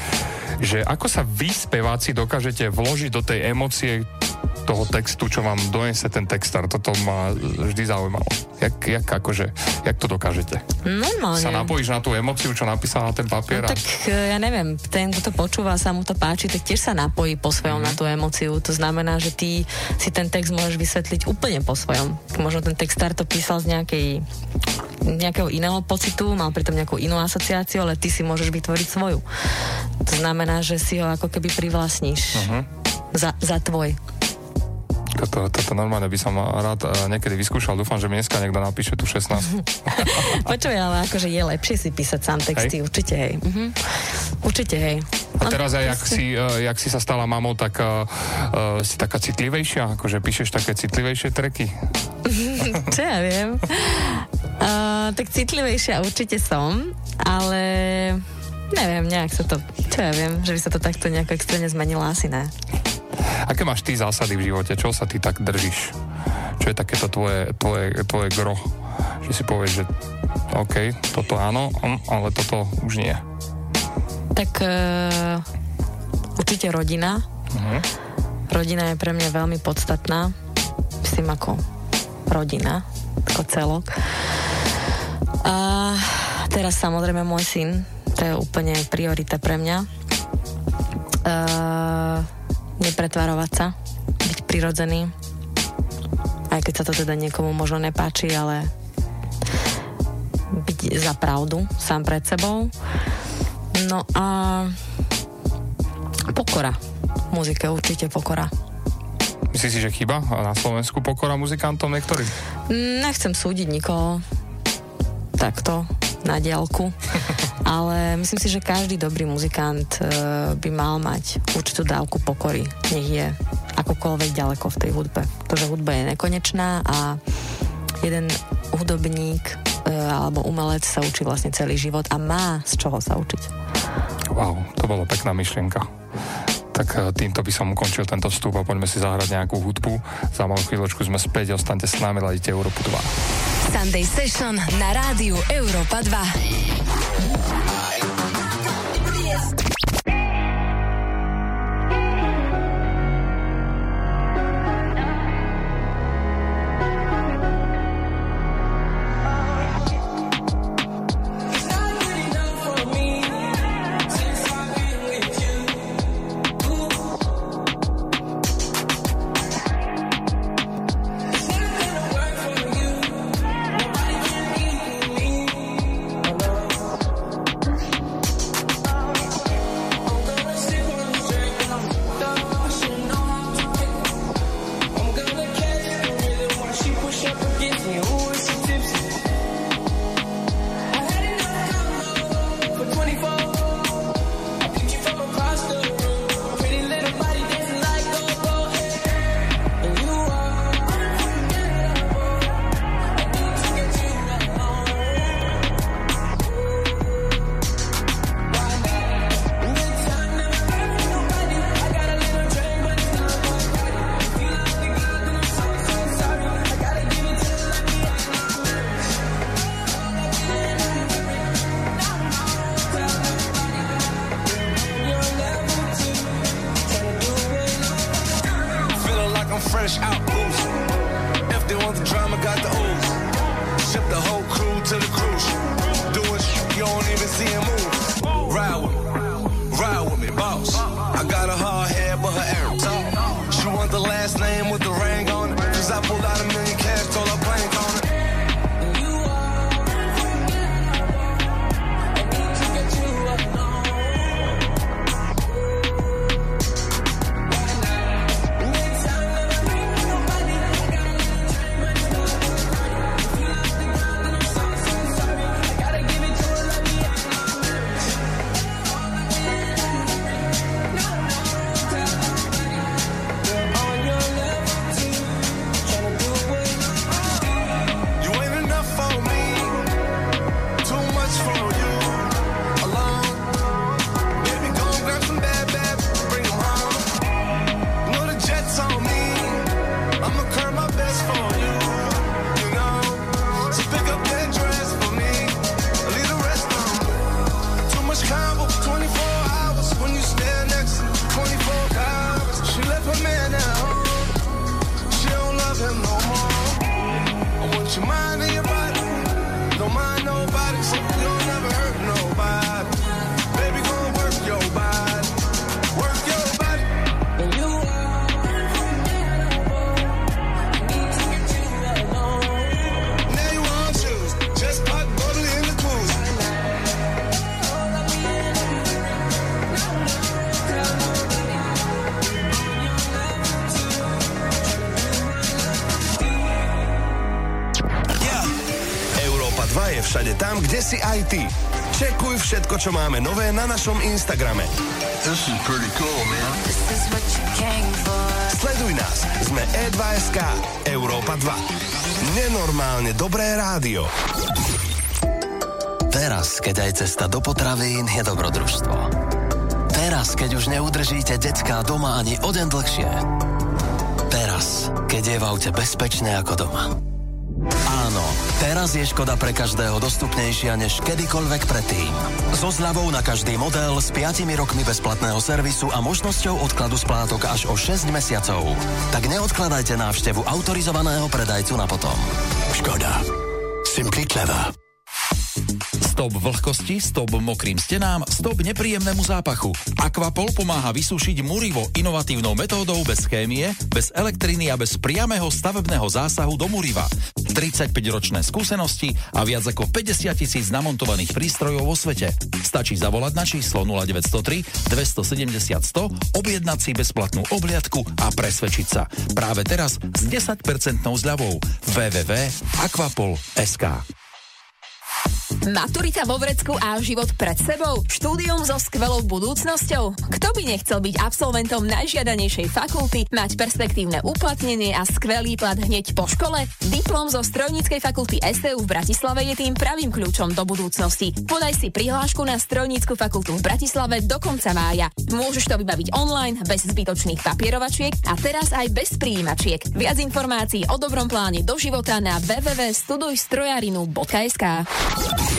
že ako sa vy speváci dokážete vložiť do tej emócie toho textu, čo vám donese ten textár. Toto ma vždy zaujímalo. Jak, jak, akože, jak to dokážete? Normálne. Sa napojíš na tú emóciu, čo napísal na ten papier? No tak e, ja neviem, ten, kto to počúva sa mu to páči, tak tiež sa napojí po svojom na tú emóciu. To znamená, že ty si ten text môžeš vysvetliť úplne po svojom. Možno ten textár to písal z nejakej nejakého iného pocitu, mal pritom nejakú inú asociáciu, ale ty si môžeš vytvoriť svoju. To znamená, že si ho ako keby privlastníš Mhm. za, za tvoj. Toto, toto normálne by som rád eh, niekedy vyskúšal. Dúfam, že mi dneska niekto napíše tu 16. Počuj, ale akože je lepšie si písať sám texty, Hej. určite hej. Mhm. Určite hej. A teraz aj, jak si, uh, jak si sa stala mamou, tak uh, uh, si taká citlivejšia? Akože píšeš také citlivejšie treky? Čo ja viem? Uh, tak citlivejšia určite som, ale neviem, nejak sa to, čo ja viem, že by sa to takto nejako extrémne zmenilo, asi ne. Aké máš ty zásady v živote? Čo sa ty tak držíš? Čo je takéto tvoje, tvoje, tvoje gro? Že si povieš, že OK, toto áno, mm, ale toto už nie. Tak uh, určite rodina. Mhm. Rodina je pre mňa veľmi podstatná. Myslím ako rodina, ako celok. A teraz samozrejme môj syn, to je úplne priorita pre mňa. Uh, nepretvarovať sa, byť prirodzený. Aj keď sa to teda niekomu možno nepáči, ale byť za pravdu sám pred sebou. No a pokora. Muzike určite pokora. Myslíš si, že chyba na Slovensku pokora muzikantom niektorým? Nechcem súdiť nikoho takto na diálku, ale myslím si, že každý dobrý muzikant e, by mal mať určitú dávku pokory. Nech je akokoľvek ďaleko v tej hudbe. Pretože hudba je nekonečná a jeden hudobník alebo umelec sa učí vlastne celý život a má z čoho sa učiť. Wow, to bolo pekná myšlienka. Tak eh, týmto by som ukončil tento vstup a poďme si zahrať nejakú hudbu. Za malú chvíľočku sme späť, ostaňte s nami, ladíte Európu 2. Sunday Session na rádiu Európa 2. všetko, čo máme nové na našom Instagrame. This is pretty cool, man. Sleduj nás. Sme E2SK. Európa 2. Nenormálne dobré rádio. Teraz, keď aj cesta do potravín je dobrodružstvo. Teraz, keď už neudržíte decka doma ani o deň dlhšie. Teraz, keď je v aute bezpečné ako doma. Teraz je Škoda pre každého dostupnejšia než kedykoľvek predtým. So zľavou na každý model s 5 rokmi bezplatného servisu a možnosťou odkladu splátok až o 6 mesiacov. Tak neodkladajte návštevu autorizovaného predajcu na potom. Škoda. Simply clever. Stop vlhkosti, stop mokrým stenám, stop nepríjemnému zápachu. Aquapol pomáha vysúšiť murivo inovatívnou metódou bez chémie, bez elektriny a bez priamého stavebného zásahu do muriva. 35-ročné skúsenosti a viac ako 50 tisíc namontovaných prístrojov vo svete. Stačí zavolať na číslo 0903 270 100, objednať si bezplatnú obliadku a presvedčiť sa. Práve teraz s 10% zľavou. www.aquapol.sk Maturita vo vrecku a život pred sebou? Štúdium so skvelou budúcnosťou? Kto by nechcel byť absolventom najžiadanejšej fakulty, mať perspektívne uplatnenie a skvelý plat hneď po škole? Diplom zo Strojníckej fakulty STU v Bratislave je tým pravým kľúčom do budúcnosti. Podaj si prihlášku na Strojnícku fakultu v Bratislave do konca mája. Môžeš to vybaviť online, bez zbytočných papierovačiek a teraz aj bez príjimačiek. Viac informácií o dobrom pláne do života na palms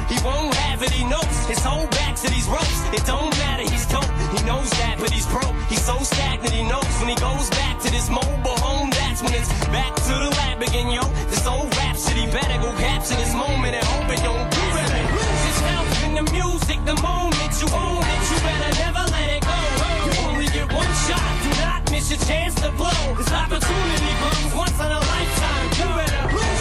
He knows his whole back to these ropes. It don't matter. He's dope. He knows that, but he's broke. He's so stagnant. He knows when he goes back to this mobile home. That's when it's back to the lab again, yo. This old rhapsody better go capture this moment and hope it don't do it. Lose his health in the music. The moment you own it, you better never let it go. You only get one shot. Do not miss your chance to blow. This opportunity comes once in a lifetime. You better lose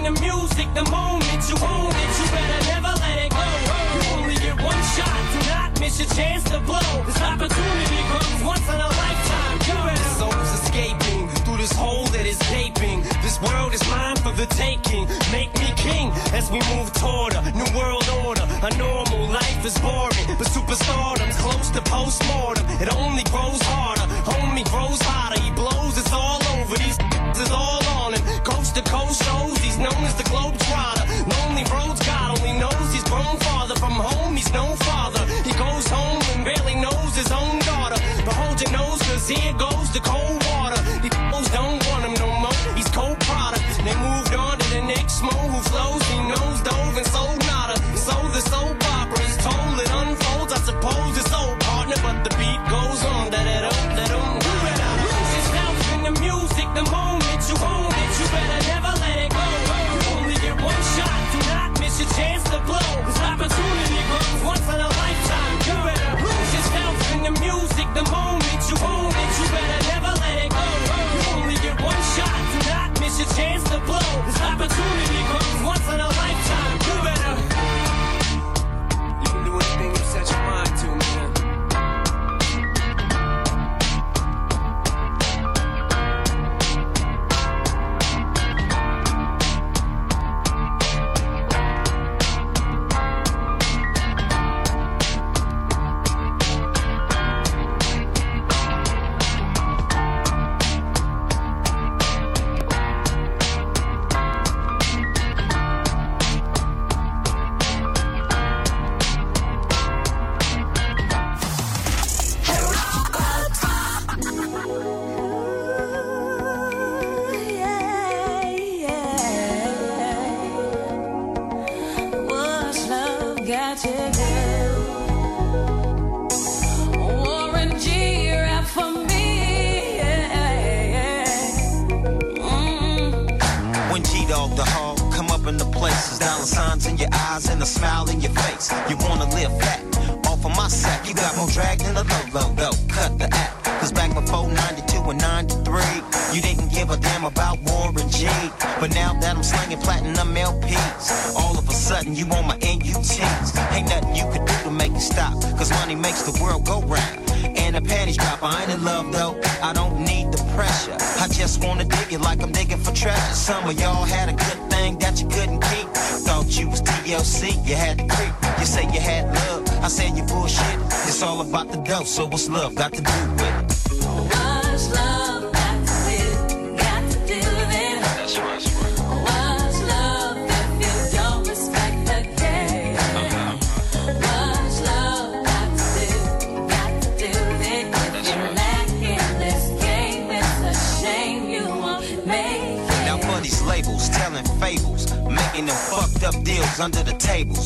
in the music. The moment you own it, you better never let it go. You only get one shot. Do not miss your chance to blow. This opportunity comes once in a lifetime. You better. Souls escaping through this hole that is gaping. This world is mine for the taking. Make me king as we move toward a new world order. A normal life is boring, but superstardom's close to postmortem. It only grows harder. Homie grows hotter. He blows. It's all over. These is all him coast to coast shows. He's known as the globe trotter. Lonely roads, God only knows. He's grown farther from home. He's no father.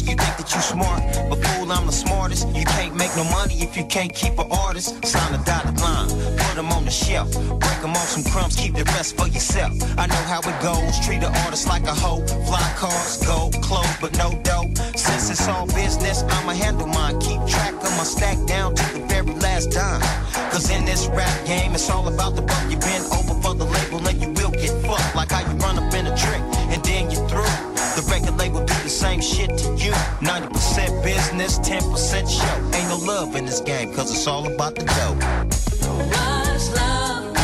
You think that you smart, but fool, I'm the smartest. You can't make no money if you can't keep an artist. Sign a dotted line, put them on the shelf. Break them off some crumbs, keep the rest for yourself. I know how it goes, treat an artist like a hoe. Fly cars, gold, clothes, but no dough. Since it's all business, I'ma handle mine. Keep track of my stack down to the very last dime. Cause in this rap game, it's all about the buck. You bend over for the label and you will get fucked. Like how you run up in a trick 90% business, 10% show. Ain't no love in this game, cause it's all about the dough. What's love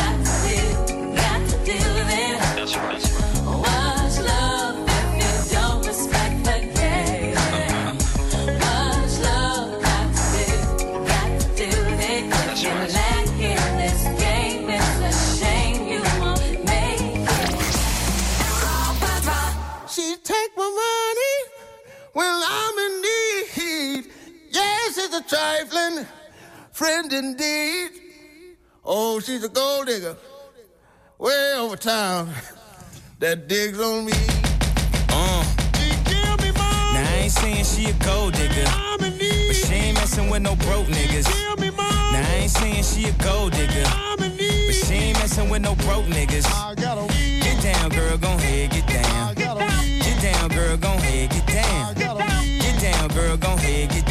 a trifling friend indeed. Oh, she's a gold digger way over town that digs on me. Uh. Now I ain't saying she a gold digger, but she ain't messing with no broke niggas. Now I ain't saying she a gold digger, but she ain't messing with no broke niggas. Get down, girl, gon' head, get down. Get down, girl, gon' head, get down. Get down, girl, gon' head, get down.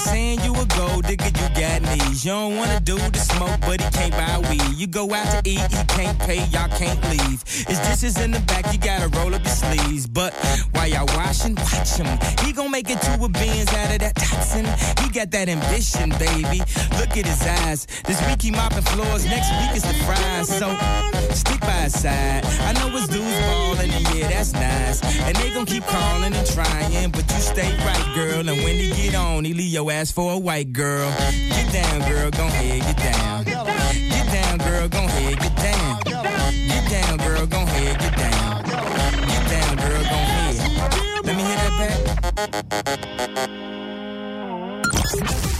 Saying you a gold digger, you got knees. You don't wanna do the smoke, but he can't buy weed. You go out to eat, he can't pay, y'all can't leave. His dishes in the back, you gotta roll up your sleeves. But while y'all washing, watch him. He gon' make it to a Benz out of that toxin. He got that ambition, baby. Look at his eyes. This week he mopping floors, next week is the fries. So stick by his side. I know his dudes ballin', and yeah, that's nice. And they gon' keep calling and trying, but you stay right, girl. And when he get on, he leave your ass for a white girl. Get down, girl, gon' ahead, get down. Get down, girl, gon' ahead, get down. Get down, girl, gon' ahead, get down. Get down, girl, gon' ahead. Let me hear that back.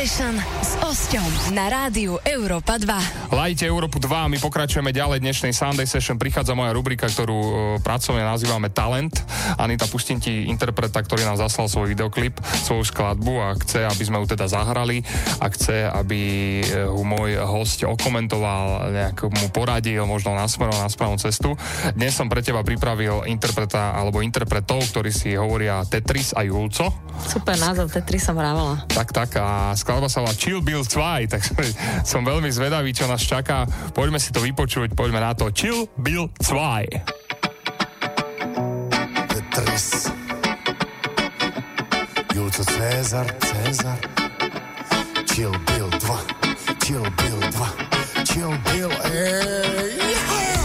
Session s Osťom na rádiu Európa 2. Lajte Európu 2, my pokračujeme ďalej dnešnej Sunday Session. Prichádza moja rubrika, ktorú e, pracovne nazývame Talent. Anita, pustím ti interpreta, ktorý nám zaslal svoj videoklip, svoju skladbu a chce, aby sme ju teda zahrali a chce, aby e, ho môj host okomentoval, nejak mu poradil, možno nasmeroval na správnu cestu. Dnes som pre teba pripravil interpreta alebo interpretov, ktorí si hovoria Tetris a Julco. Super názov, Tetris som hrávala. Tak, tak a skladba sa volá Chill Bill 2, tak som veľmi zvedavý, čo nás čaká. Poďme si to vypočuť, poďme na to. Chill Bill 2. Tetris. Julco Cezar, Cezar. Chill Bill 2, Chill Bill 2, Chill Bill, ej.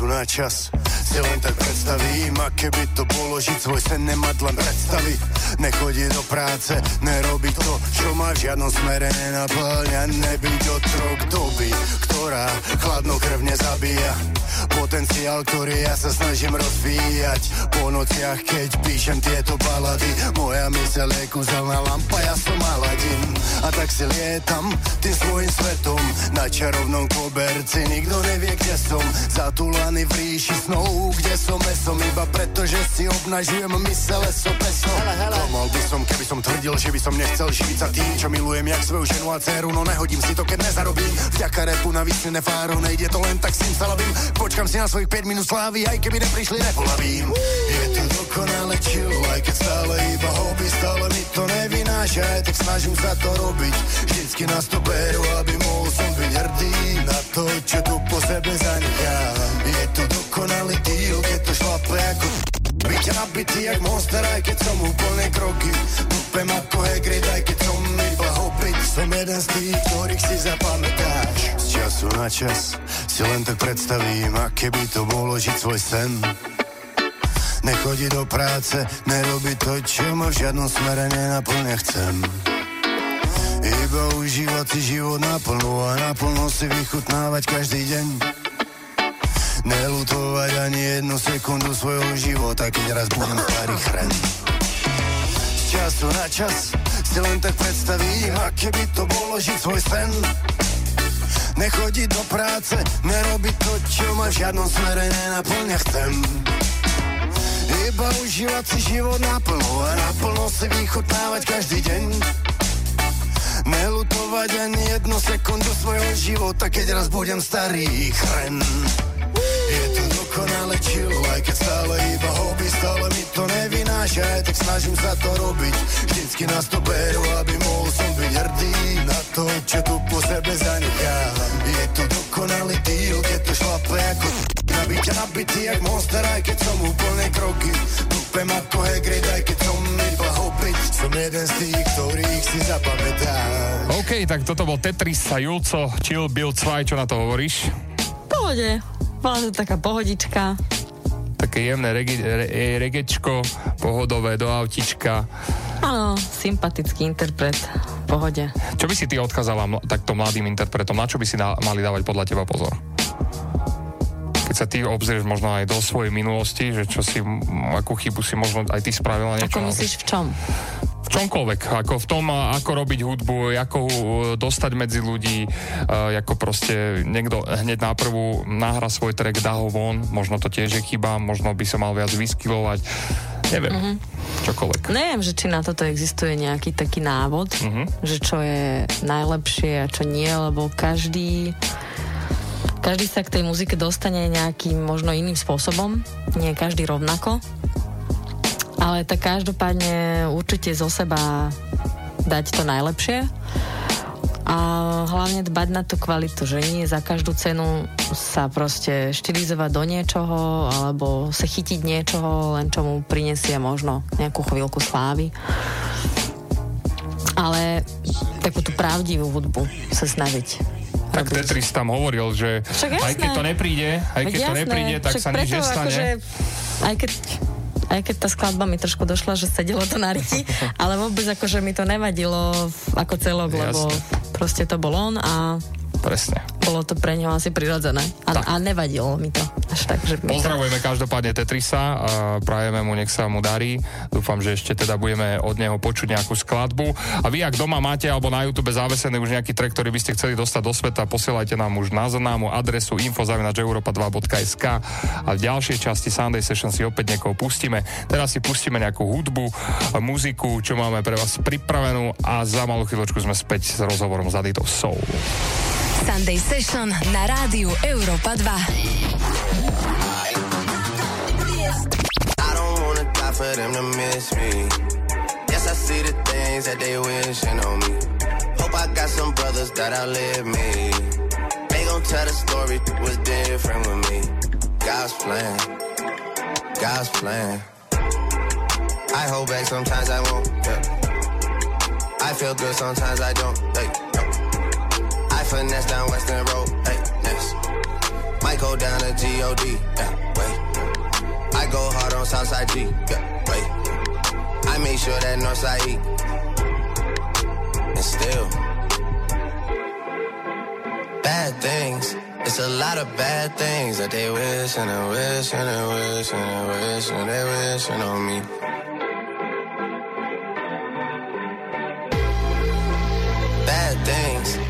Času na čas si len tak predstavím, a keby to bolo žiť svoj sen, nemať len predstavy. Nechodí do práce, nerobiť to, čo má v žiadnom smere nenaplňa, nebyť otrok doby, ktorá chladnokrvne zabíja. Potenciál, ktorý ja sa snažím rozvíjať. Po nociach, keď píšem tieto balady Moja myseľ je kúzelná lampa, ja som Aladin A tak si lietam tým svojim svetom. Na čarovnom koberci nikto nevie, kde som. Zatúlaný v ríši snov, kde som mesom. Iba preto, že si obnažujem mysele so pesom Klamal by som, keby som tvrdil, že by som nechcel živiť sa tým, čo milujem jak svoju ženu a dceru. No nehodím si to, keď nezarobím. Vďaka repu na fáro, nejde to len tak simsalabim Počkam si na svojich 5 minút slávy, aj keby neprišli, nepolavím Je to dokonale chill, aj keď stále iba hobby Stále mi to nevynáša, aj tak snažím sa to robiť. Vždycky nás to berú, aby mohol som byť hrdý Na to, čo tu po sebe zanechám Je to dokonalý deal, keď to šlape ako byť nabitý jak monster, aj keď som úplne kroky. Dupem ako Hagrid, aj keď som iba hobbit. Som jeden z tých, ktorých si zapamätáš času na čas si len tak predstavím, aké by to bolo žiť svoj sen Nechodí do práce, nerobí to, čo ma v žiadnom smere nenaplne chcem Iba užívať si život naplno a naplno si vychutnávať každý deň Nelutovať ani jednu sekundu svojho života, keď raz budem starý chren. Z času na čas si len tak predstavím, aké by to bolo žiť svoj sen. Nechodiť do práce, nerobiť to, čo ma v žiadnom smere nenaplňa chcem. Iba užívať si život naplno a naplno si vychutnávať každý deň. Nelutovať ani jednu sekundu svojho života, keď raz budem starý chren. Je to dokonale chill, aj keď stále iba hobby, stále mi to nevynáša, tak snažím sa to robiť. Vždycky nás to berú, aby mohol hrdý na to, čo tu po sebe zanechám. Je to dokonalý deal, keď to šlape ako Nabiť a nabitý jak monster, aj keď som úplne kroky. Dupem ako Hagrid, aj keď som iba hobbit. Som jeden z tých, ktorých si zapamätáš. OK, tak toto bol Tetris a Julco, Chill Bill 2, čo na to hovoríš? Pohode. Bola to taká pohodička. Také jemné rege, re, regečko, pohodové do autička. Áno, sympatický interpret. Pohode. Čo by si ty odkázala takto mladým interpretom? Na čo by si na, mali dávať podľa teba pozor? Keď sa ty obzrieš možno aj do svojej minulosti, že čo si, akú chybu si možno aj ty spravila niečo. Ako myslíš v čom? v čomkoľvek, ako v tom, ako robiť hudbu, ako uh, dostať medzi ľudí, uh, ako proste niekto hneď na prvú nahra svoj track, dá ho von, možno to tiež je chyba, možno by sa mal viac vyskilovať, neviem, Mhm. čokoľvek. Neviem, že či na toto existuje nejaký taký návod, Mhm. že čo je najlepšie a čo nie, lebo každý každý sa k tej muzike dostane nejakým možno iným spôsobom, nie každý rovnako. Ale tak každopádne určite zo seba dať to najlepšie a hlavne dbať na tú kvalitu, že nie za každú cenu sa proste štilizovať do niečoho alebo sa chytiť niečoho, len čo mu prinesie možno nejakú chvíľku slávy. Ale takú tú pravdivú hudbu sa snažiť. Tak Tetris tam hovoril, že aj keď to nepríde, aj keď to nepríde, tak sa nič nestane. Akože, aj keď aj keď tá skladba mi trošku došla, že sedelo to na ryti, ale vôbec akože mi to nevadilo ako celok, lebo proste to bol on a Presne. bolo to pre neho asi prirodzené. A, a nevadilo mi to až tak, že. Pozdravujeme každopádne Tetrisa a prajeme mu, nech sa mu darí. Dúfam, že ešte teda budeme od neho počuť nejakú skladbu. A vy, ak doma máte alebo na YouTube zavesený už nejaký track, ktorý by ste chceli dostať do sveta, posielajte nám už na známu adresu info.europa2.sk a v ďalšej časti Sunday Session si opäť niekoho pustíme. Teraz si pustíme nejakú hudbu, muziku, čo máme pre vás pripravenú a za malú chvíľočku sme späť s rozhovorom s Aditou Soul. Sunday Session na rádiu Európa 2. I don't wanna die for them to miss me. Yes, I see the things that they wishing on me. Hope I got some brothers that outlive me. They gon' tell the story was different with me. God's plan, God's plan. I hold back sometimes I won't. Yeah. I feel good sometimes I don't. I finesse down Western Road. Hey, yes. Might go down to G-O-D, yeah, wait. I go hard on Southside G, yeah, wait. I make sure that Northside E. And still, bad things. It's a lot of bad things that they wish and they wish and they wish and they wish and they wishing on me. Bad things.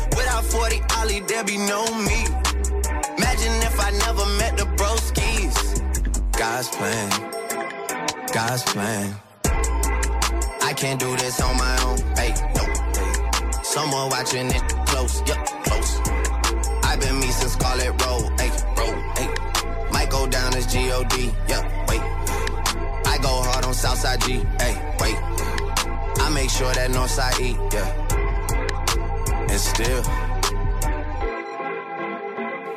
Without 40 Ollie, there be no me. Imagine if I never met the broskies. God's plan. God's plan. I can't do this on my own. Hey, no. Someone watching it close. Yup, close. I've been me since Scarlet Road. Hey, road. Hey. Might go down as G-O-D. Yup, wait. I go hard on Southside G. Hey, wait. I make sure that Northside E. Yeah. And still.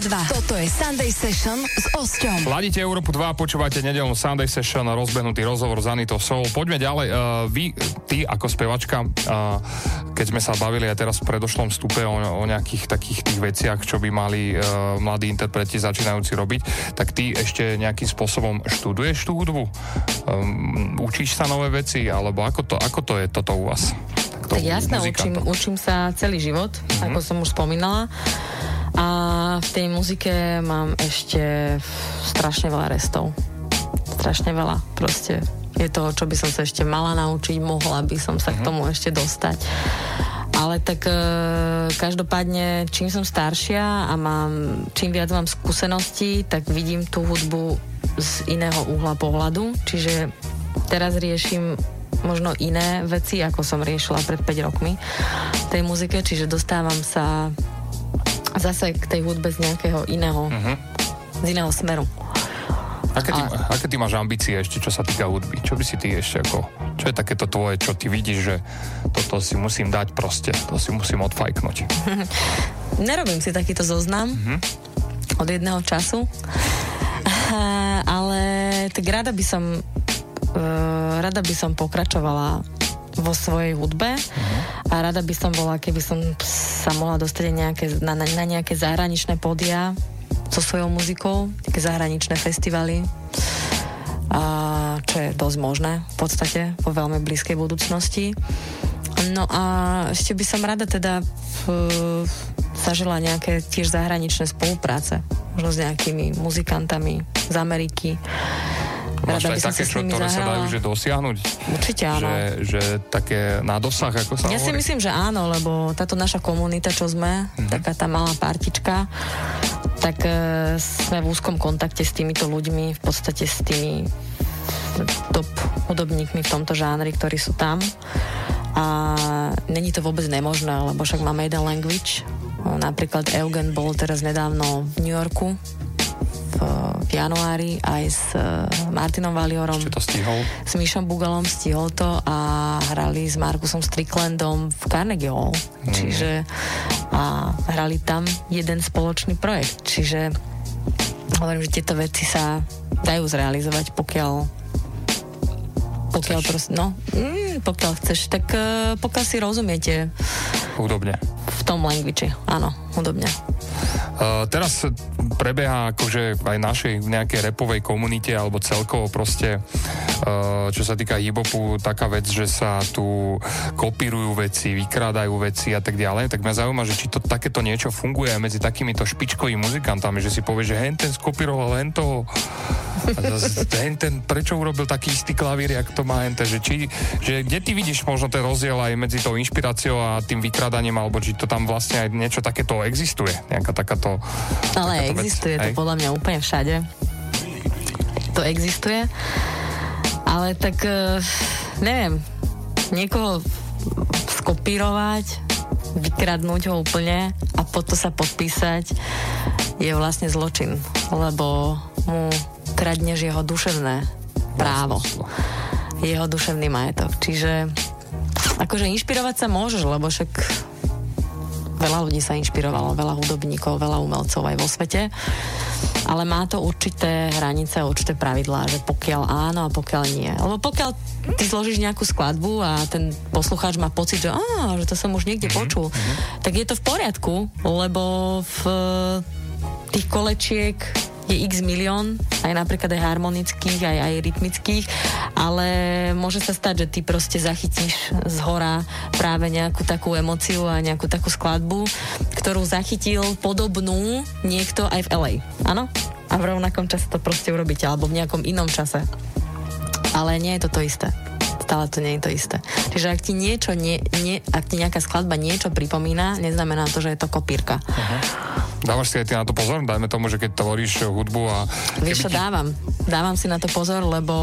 2. Toto je Sunday Session s Osťom. Ladíte Európu 2, počúvate nedelnú Sunday Session, rozbehnutý rozhovor z Anito Soul. Poďme ďalej. Uh, vy, ty ako spevačka, uh, keď sme sa bavili aj teraz v predošlom vstupe o, o nejakých takých tých veciach, čo by mali uh, mladí interpreti začínajúci robiť, tak ty ešte nejakým spôsobom študuješ tú hudbu? Um, učíš sa nové veci? Alebo ako to, ako to je toto u vás? Tak jasné, učím, učím sa celý život, mm-hmm. ako som už spomínala. A v tej muzike mám ešte strašne veľa restov. Strašne veľa. Proste je toho, čo by som sa ešte mala naučiť, mohla by som sa mm-hmm. k tomu ešte dostať. Ale tak e, každopádne, čím som staršia a mám, čím viac mám skúseností, tak vidím tú hudbu z iného uhla pohľadu. Čiže teraz riešim možno iné veci, ako som riešila pred 5 rokmi v tej muzike, čiže dostávam sa zase k tej hudbe z nejakého iného, Mhm. z iného smeru. Aké ty, aké ty máš ambície ešte, čo sa týka hudby? Čo by si ty ešte ako... Čo je takéto tvoje, čo ty vidíš, že toto si musím dať proste, to si musím odfajknúť. Nerobím si takýto zoznam Mhm. od jedného času, ale tak rada by som uh, rada by som pokračovala vo svojej hudbe a rada by som bola, keby som sa mohla dostať nejaké, na, na, na nejaké zahraničné podia so svojou muzikou, také zahraničné festivaly a čo je dosť možné v podstate vo veľmi blízkej budúcnosti. No a ešte by som rada teda uh, zažila nejaké tiež zahraničné spolupráce. Možno s nejakými muzikantami z Ameriky. Máš Rada aj také, čo, ktoré sa dajú zahrala. že dosiahnuť? Určite áno. Že, že také na dosah, ako sa Ja si hovorí? myslím, že áno, lebo táto naša komunita, čo sme, Mhm. taká tá malá partička, tak e, sme v úzkom kontakte s týmito ľuďmi, v podstate s tými top hudobníkmi v tomto žánri, ktorí sú tam. A není to vôbec nemožné, lebo však máme jeden language. Napríklad Eugen bol teraz nedávno v New Yorku v, v januári aj s e, Martinom Valiorom. Ešte to stihol. S Mišom Bugalom stihol to a hrali s Markusom Stricklandom v Carnegie Hall. Mm. Čiže a hrali tam jeden spoločný projekt. Čiže hovorím, že tieto veci sa dajú zrealizovať, pokiaľ pokiaľ proste, no, mm, pokiaľ chceš, tak uh, pokiaľ si rozumiete hudobne. V tom language, áno, hudobne. Uh, teraz prebieha akože aj našej nejakej repovej komunite alebo celkovo proste uh, čo sa týka hip-hopu taká vec, že sa tu kopírujú veci, vykrádajú veci a tak ďalej, tak mňa zaujíma, že či to takéto niečo funguje medzi takýmito špičkovými muzikantami, že si povie, že hen ten skopíroval hen toho hen ten, prečo urobil taký istý klavír, jak to má hen ten, že, či, že kde ty vidíš možno ten rozdiel aj medzi tou inšpiráciou a tým vykrádaním, alebo či to tam vlastne aj niečo takéto existuje, nejaká takáto Ale takáto vec, existuje to hej? podľa mňa úplne všade. To existuje. Ale tak, eh, neviem, niekoho skopírovať, vykradnúť ho úplne a potom sa podpísať je vlastne zločin, lebo mu kradneš jeho duševné právo. Jeho duševný majetok. Čiže akože inšpirovať sa môžeš, lebo však veľa ľudí sa inšpirovalo, veľa hudobníkov, veľa umelcov aj vo svete. Ale má to určité hranice, určité pravidlá, že pokiaľ áno a pokiaľ nie. Lebo pokiaľ ty zložíš nejakú skladbu a ten poslucháč má pocit, že, á, že to som už niekde počul, tak je to v poriadku, lebo v tých kolečiek je x milión, aj napríklad aj harmonických, aj, aj rytmických, ale môže sa stať, že ty proste zachytíš z hora práve nejakú takú emociu a nejakú takú skladbu, ktorú zachytil podobnú niekto aj v LA. Áno? A v rovnakom čase to proste urobíte, alebo v nejakom inom čase. Ale nie je to to isté. Stále to nie je to isté. Čiže ak ti niečo, nie, nie, ak ti nejaká skladba niečo pripomína, neznamená to, že je to kopírka. Dávaš si aj ty na to pozor? Dajme tomu, že keď tvoríš hudbu a... Vieš čo, ti- dávam. Dávam si na to pozor, lebo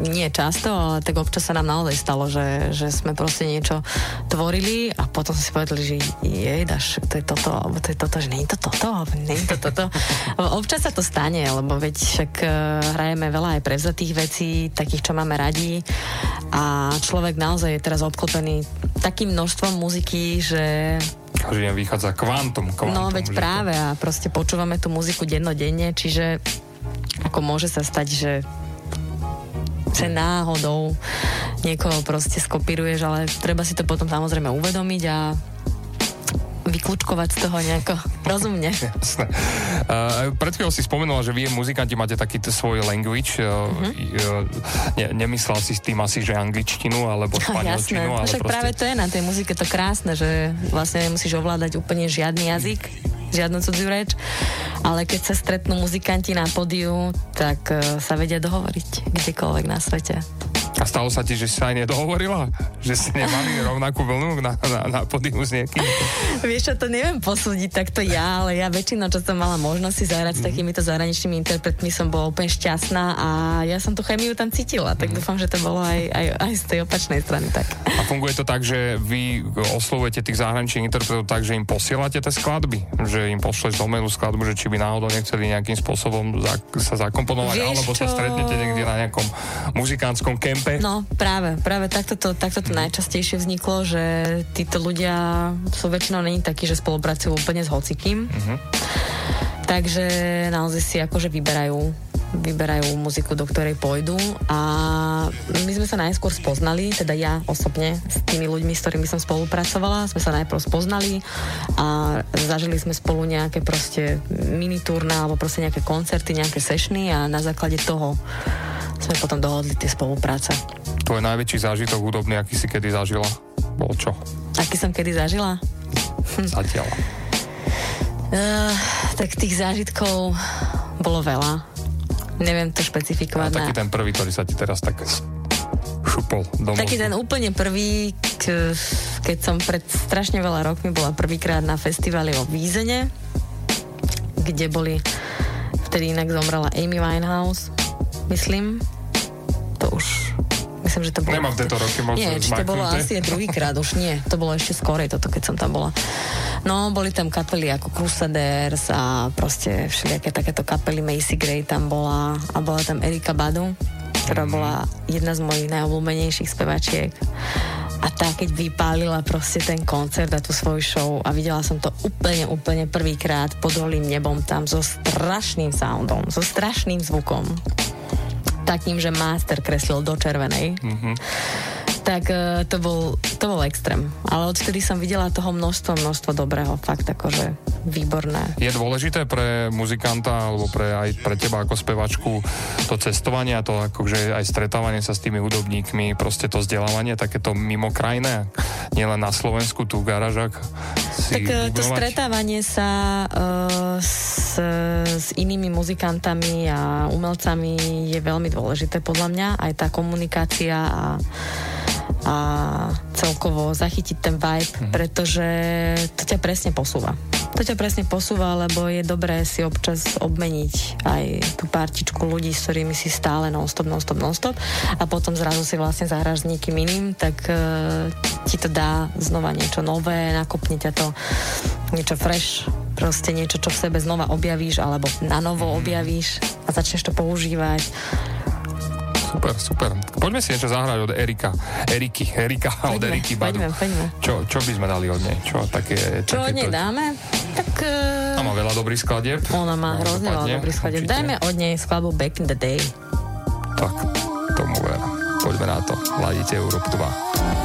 nie často, ale tak občas sa nám naozaj stalo, že, že sme proste niečo tvorili a potom si povedali, že jej, dáš, to je toto, alebo to je toto, že nie je to toto, alebo nie je to toto. Občas sa to stane, lebo veď však eh, hrajeme veľa aj prevzatých vecí, takých, čo máme radi a človek naozaj je teraz obklopený takým množstvom muziky, že Každý deň vychádza kvantum, kvantum. No veď že to- práve a proste počúvame tú muziku dennodenne, čiže ako môže sa stať, že že náhodou niekoho proste skopíruješ, ale treba si to potom samozrejme uvedomiť a vyklúčkovať z toho nejako rozumne. Jasné. Uh, pred chvíľou si spomenula, že vy muzikanti máte taký t- svoj language. Uh, Mhm. uh, ne, nemyslel si s tým asi, že angličtinu alebo španielčinu, no ale však proste... práve to je na tej muzike to krásne, že vlastne nemusíš ovládať úplne žiadny jazyk, žiadnu cudziu reč, ale keď sa stretnú muzikanti na pódiu, tak sa vedia dohovoriť kdekoľvek na svete. A stalo sa ti, že si sa aj nedohovorila? Že ste nemali rovnakú vlnu na, na, na podium s niekým? Vieš čo, to neviem posúdiť takto ja, ale ja väčšinou, čo som mala možnosť si zahrať s takýmito zahraničnými interpretmi, som bola úplne šťastná a ja som tú chemiu tam cítila, tak dúfam, že to bolo aj, aj, aj z tej opačnej strany tak. A funguje to tak, že vy oslovujete tých zahraničných interpretov tak, že im posielate tie skladby? Že im pošleš do mailu skladbu, že či by náhodou nechceli nejakým spôsobom za, sa zakomponovať, Vieš alebo sa čo? stretnete niekde na nejakom muzikánskom kempe? No práve, práve takto to, takto to najčastejšie vzniklo, že títo ľudia sú väčšinou není takí, že spolupracujú úplne s hocikým. Takže naozaj si akože vyberajú vyberajú muziku, do ktorej pôjdu a my sme sa najskôr spoznali, teda ja osobne s tými ľuďmi, s ktorými som spolupracovala, sme sa najprv spoznali a zažili sme spolu nejaké proste mini turná alebo proste nejaké koncerty, nejaké sešny a na základe toho sme potom dohodli tie spolupráce. Tvoj najväčší zážitok hudobný, aký si kedy zažila? Bol čo? Aký som kedy zažila? Zatiaľ. Uh, tak tých zážitkov bolo veľa. Neviem to A špecifikovať na... taký ten prvý, ktorý sa ti teraz tak šupol do Taký ten úplne prvý, keď som pred strašne veľa rokmi bola prvýkrát na festivale vo Vízene, kde boli, vtedy inak zomrela Amy Winehouse, myslím. Myslím, že to bolo... Nemám tieto roky moc Nie, či to bolo asi druhýkrát, už nie. To bolo ešte skorej toto, keď som tam bola. No, boli tam kapely ako Crusaders a proste všelijaké takéto kapely Macy Gray tam bola a bola tam Erika Badu, ktorá bola jedna z mojich najobľúbenejších spevačiek. A tá, keď vypálila proste ten koncert a tú svoju show a videla som to úplne, úplne prvýkrát pod holým nebom tam so strašným soundom, so strašným zvukom. Takým, že master kreslil do červenej. Tak e, to bol, to bol extrém. Ale odtedy som videla toho množstvo, množstvo dobrého, fakt akože výborné. Je dôležité pre muzikanta alebo pre, aj pre teba ako spevačku to cestovanie a to akože aj stretávanie sa s tými hudobníkmi, proste to vzdelávanie, takéto mimokrajné, nielen na Slovensku, tu v garážach. Tak e, to budovať? stretávanie sa uh, s, s inými muzikantami a umelcami je veľmi dôležité podľa mňa. Aj tá komunikácia a, a celkovo zachytiť ten vibe, Mhm. pretože to ťa presne posúva. To ťa presne posúva, lebo je dobré si občas obmeniť aj tú partičku ľudí, s ktorými si stále non-stop, non-stop, non-stop a potom zrazu si vlastne zahráš s niekým iným, tak uh, ti to dá znova niečo nové, nakopne ťa to niečo fresh, proste niečo, čo v sebe znova objavíš alebo na novo objavíš a začneš to používať. Super, super. Poďme si niečo zahrať od Erika. Eriky, Erika od Poďme, Eriky Badu. poďme, poďme. Čo, čo by sme dali od nej? Čo také... Čo od nej dáme? Tak... A má veľa dobrých skladieb. Ona má hrozne veľa dobrých skladieb. určite. Dajme od nej skladbu Back in the Day. Tak, tomu ver. Poďme na to. Ladíte Európ 2.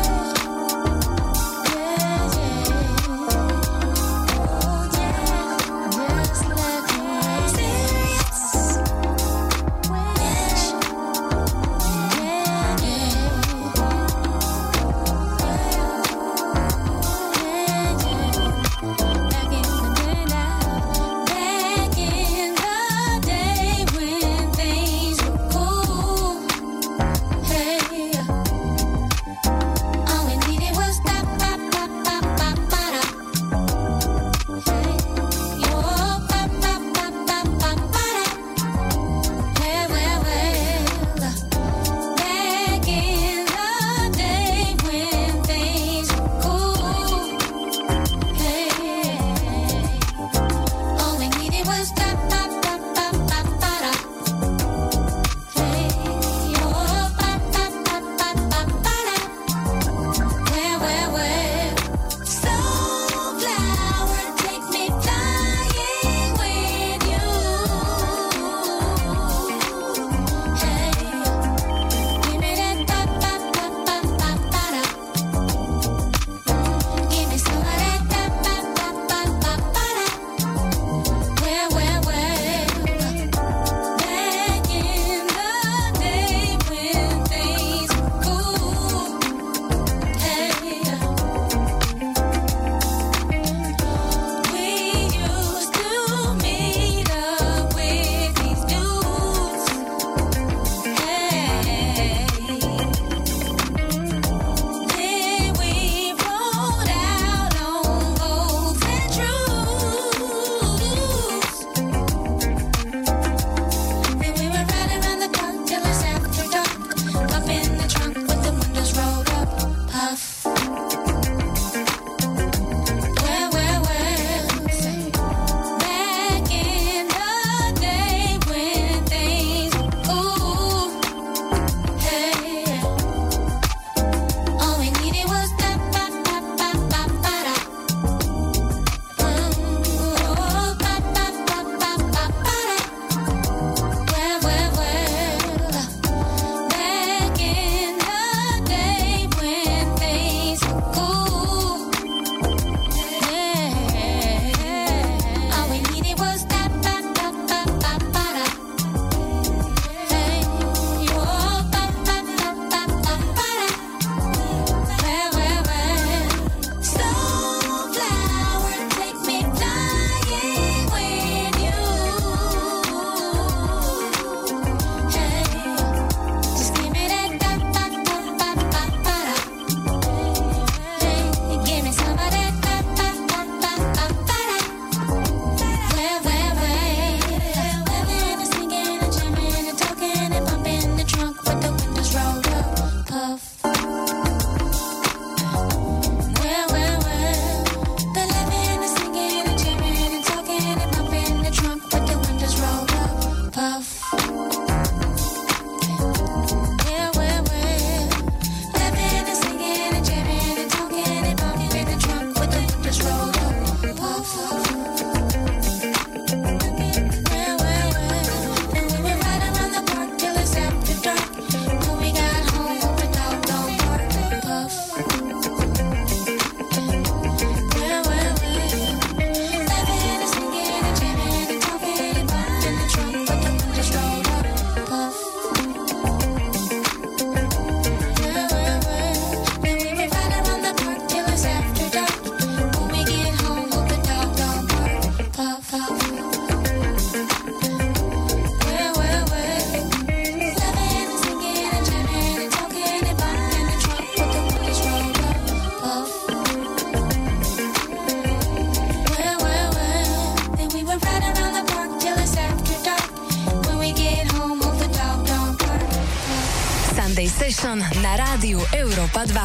02.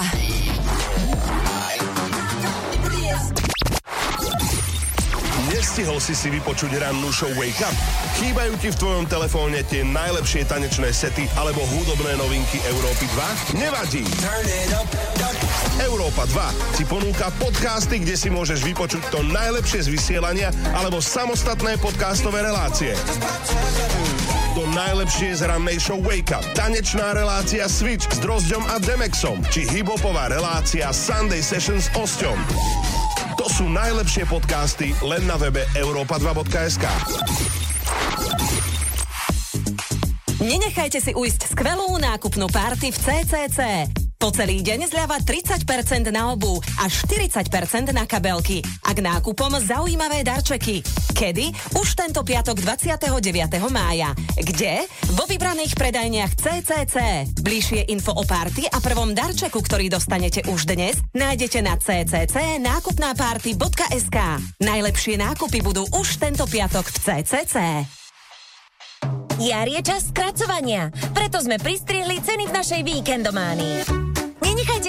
Nestihol si si vypočuť rannú show Wake Up? Chýbajú ti v tvojom telefóne tie najlepšie tanečné sety alebo hudobné novinky Európy 2? Nevadí! Európa 2 ti ponúka podcasty, kde si môžeš vypočuť to najlepšie z vysielania alebo samostatné podcastové relácie. Najlepšie z rannej show Wake Up, tanečná relácia Switch s Drozďom a Demexom, či hibopová relácia Sunday Sessions s Osťom. To sú najlepšie podcasty len na webe europa2.sk. Nenechajte si ujsť skvelú nákupnú party v CCC. Po celý deň zľava 30% na obu a 40% na kabelky. A k nákupom zaujímavé darčeky. Kedy? Už tento piatok 29. mája. Kde? Vo vybraných predajniach CCC. Bližšie info o party a prvom darčeku, ktorý dostanete už dnes, nájdete na ccc nákupnáparty.sk. Najlepšie nákupy budú už tento piatok v CCC. Jar je čas skracovania, preto sme pristrihli ceny v našej víkendománii.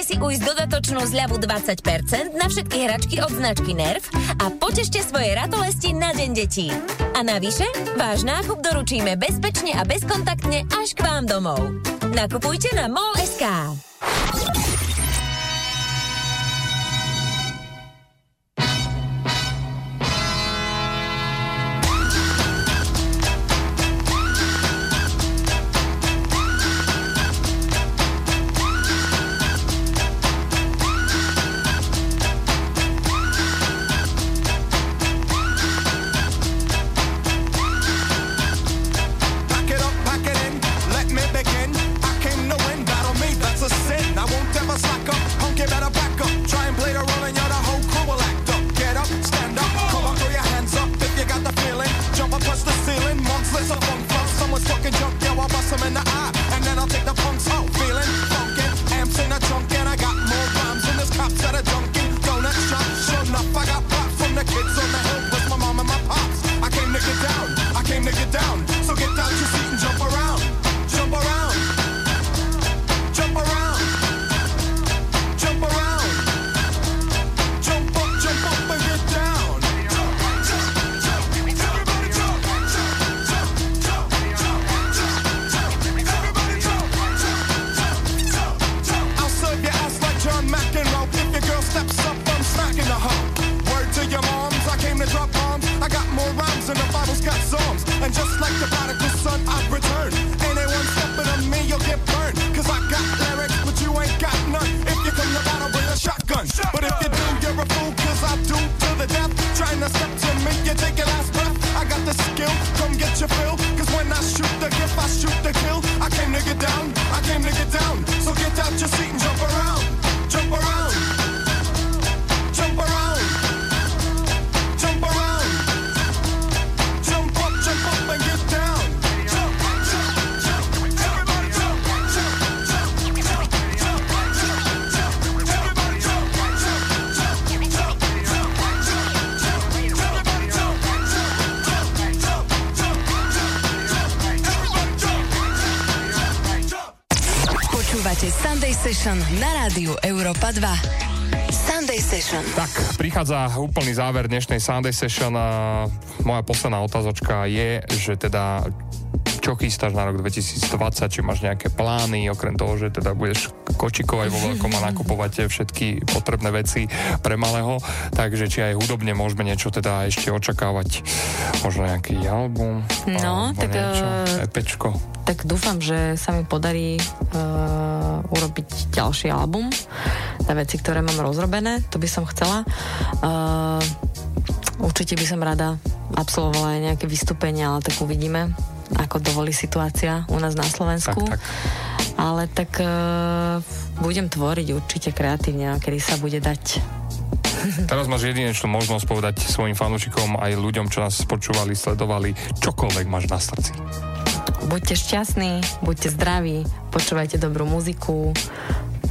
Si ujsť dodatočnú zľavu 20% na všetky hračky od značky Nerv a potešte svoje ratolesti na Deň detí. A navyše, váš nákup doručíme bezpečne a bezkontaktne až k vám domov. Nakupujte na MOL.sk. Európa 2. Sunday Session. Tak, prichádza úplný záver dnešnej Sunday Session a moja posledná otázočka je, že teda čo chystáš na rok 2020, či máš nejaké plány, okrem toho, že teda budeš kočikovať vo veľkom a nakupovať všetky potrebné veci pre malého, takže či aj hudobne môžeme niečo teda ešte očakávať, možno nejaký album, No, tak, niečo, eh, EPčko. Tak dúfam, že sa mi podarí uh, urobiť ďalší album na veci, ktoré mám rozrobené, to by som chcela. Uh, určite by som rada absolvovala aj nejaké vystúpenia, ale tak uvidíme, ako dovolí situácia u nás na Slovensku. Tak, tak. Ale tak uh, budem tvoriť určite kreatívne, kedy sa bude dať. Teraz máš jedinečnú možnosť povedať svojim fanúšikom aj ľuďom, čo nás počúvali, sledovali, čokoľvek máš na srdci. Buďte šťastní, buďte zdraví, počúvajte dobrú muziku.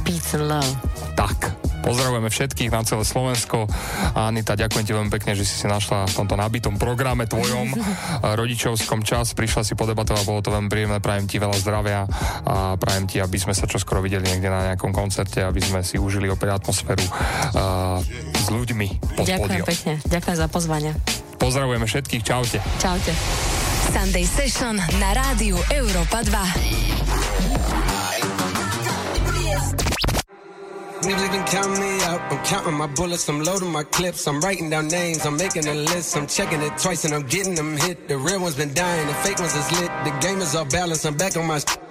Peace and love. Tak, Pozdravujeme všetkých na celé Slovensko. A Anita, ďakujem ti veľmi pekne, že si si našla v tomto nabitom programe tvojom rodičovskom čas. Prišla si podebatovať, bolo to veľmi príjemné. Prajem ti veľa zdravia a prajem ti, aby sme sa čoskoro videli niekde na nejakom koncerte, aby sme si užili opäť atmosféru uh, s ľuďmi pod Ďakujem pódium. pekne. Ďakujem za pozvanie. Pozdravujeme všetkých, čaute. Čaute. Sunday Session na rádiu Európa 2. Niggas been counting me out. I'm counting my bullets. I'm loading my clips. I'm writing down names. I'm making a list. I'm checking it twice and I'm getting them hit. The real ones been dying. The fake ones is lit. The game is off balance. I'm back on my. sh-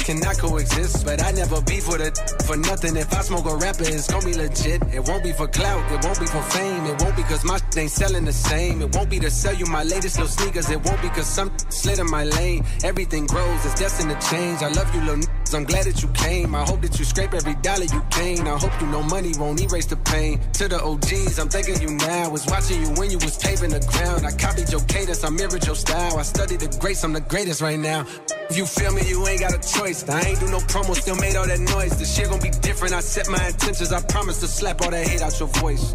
cannot coexist. But I never beef with it for nothing. If I smoke a rapper, it's gonna be legit. It won't be for clout. It won't be for fame. It won't be cause my shit ain't selling the same. It won't be to sell you my latest little sneakers. It won't be cause some slid in my lane. Everything grows. It's destined to change. I love you, little niggas. I'm glad that you came. I hope that you scrape every dollar you gain. I hope you know money won't erase the pain. To the OGs, I'm thanking you now. Was watching you when you was paving the ground. I copied your cadence. I mirrored your style. I studied the greats. I'm the greatest right now. If you feel me, you ain't got a choice. I ain't do no promo, still made all that noise. The shit gon' be different. I set my intentions. I promise to slap all that hate out your voice.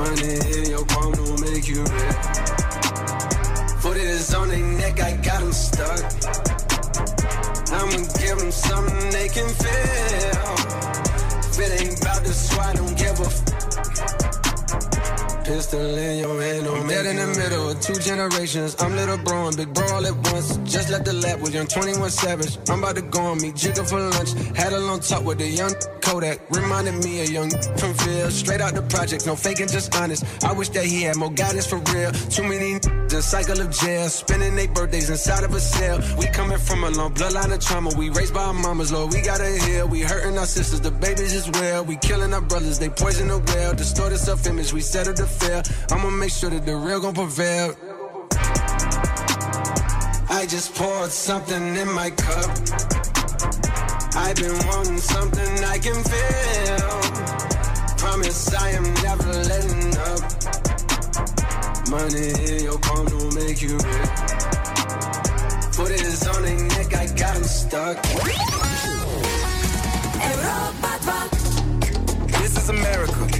Money in your palm will make you rich. Foot is on their neck, I got them stuck. I'ma give them something they can feel. If it ain't about the swat, don't give a f- Pistol in your I'm dead in the middle of two generations. I'm little bro and big bro all at once. Just left the lab with young 21 Savage. I'm about to go on me, jigger for lunch. Had a long talk with the young Kodak. Reminded me of young from Phil. Straight out the project, no faking, just honest. I wish that he had more guidance for real. Too many the cycle of jail. Spending their birthdays inside of a cell. We coming from a long bloodline of trauma. We raised by our mamas, Lord. We gotta heal. We hurting our sisters, the babies as well. We killing our brothers, they poison the well. Distorted self image, we settle to I'ma make sure that the real gon' prevail. I just poured something in my cup. I've been wanting something I can feel. Promise I am never letting up. Money in your palm will make you rich. Put it on their neck, I got 'em stuck. This is America.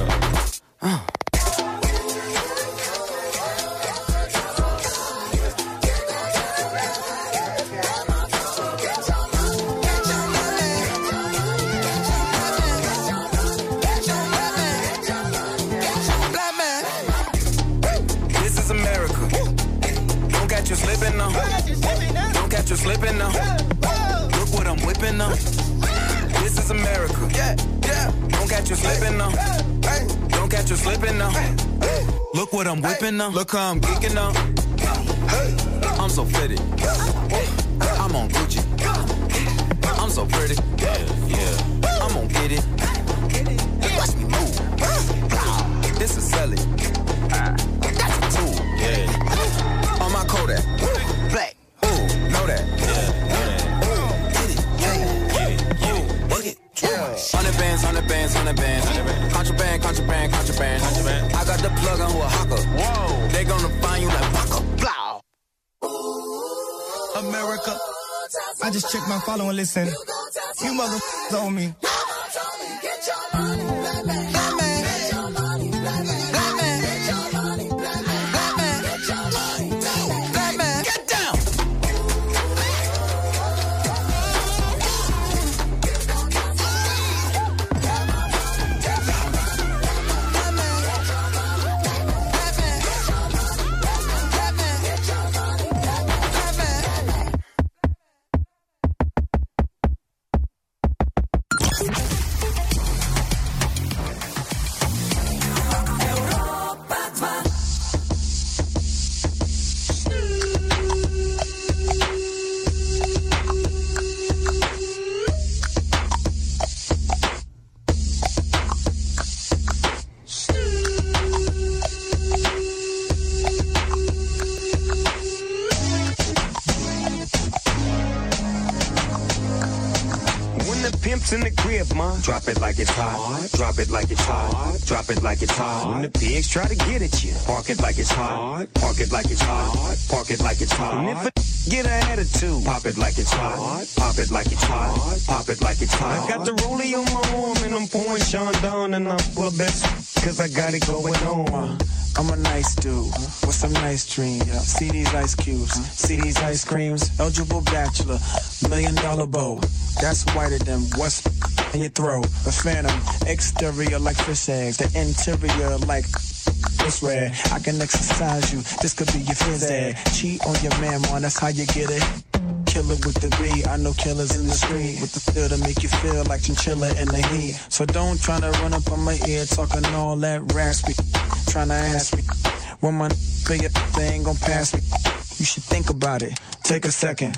I'm whipping them. Look how I'm geeking them. I'm so fitted. I'm on Gucci. I'm so pretty. Follow and listen. You mother on me. It like it's hot. When the pigs try to get at you, park it like it's hot. Park it like it's hot. Park it like it's hot. And if a get an attitude, pop it like it's hot. Pop it like it's hot. Pop it like it's hot. I got the rollie on my arm and I'm pouring Sean down and I'm full of best cause I got it going on. I'm a nice dude with some nice dreams. See these ice cubes, see these ice creams. Eligible bachelor, million dollar bow. That's whiter than what's in your throat. A phantom, exterior like fish eggs, the interior like it's red. I can exercise you. This could be your phys ed. Cheat on your man, man. That's how you get it. Killer with the B, I know killers in the street with the feel to make you feel like chinchilla in the heat. So don't try to run up on my ear talking all that raspy. Trying to ask me when my big they ain't gonna pass me. You should think about it. Take a second.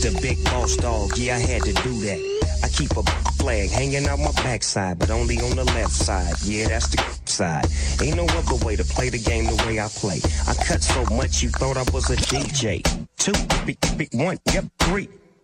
The big boss dog, yeah, I had to do that. I keep a flag hanging out my backside, but only on the left side. Yeah, that's the side. Ain't no other way to play the game the way I play. I cut so much you thought I was a DJ. Two, big, big, one, yep, three.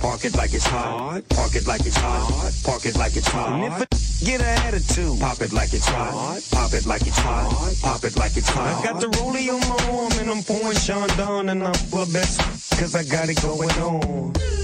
park it like it's hot. Park it like it's hot. Park it like it's hot. And if a get an attitude, pop it like it's hot. Pop it like it's hot. Pop it like it's hot. I got the rollie on my arm and I'm pouring Sean down and I'm of best cause I got it going on.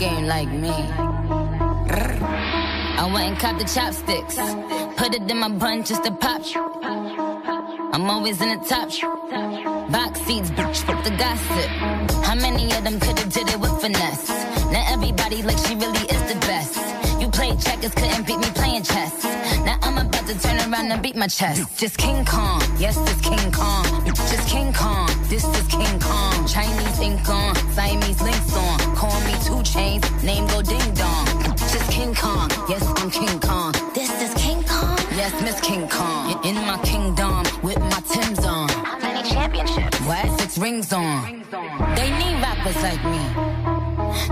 game like me. I went and copped the chopsticks. Put it in my bun just to pop. I'm always in the top. Box seats, bitch, fuck the gossip. How many of them could've did it with finesse? Now everybody like she really is the best. You played checkers, couldn't beat me playing chess. Now I'm about to turn around and beat my chest. Just King Kong, yes, this King Kong. Just King Kong, this is King Kong. Chinese ink on, Siamese links on. King Kong. In my kingdom with my Tim's on. How many championships? What? Six rings on. They need rappers like me.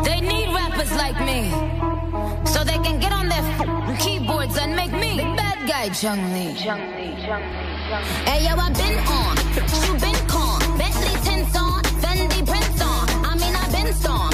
They need rappers like me. So they can get on their f- keyboards and make me the bad guy, Jung Lee. Hey yo, I've been on, you been con, Bentley tints on, Fendi prints on. I mean I've been storm,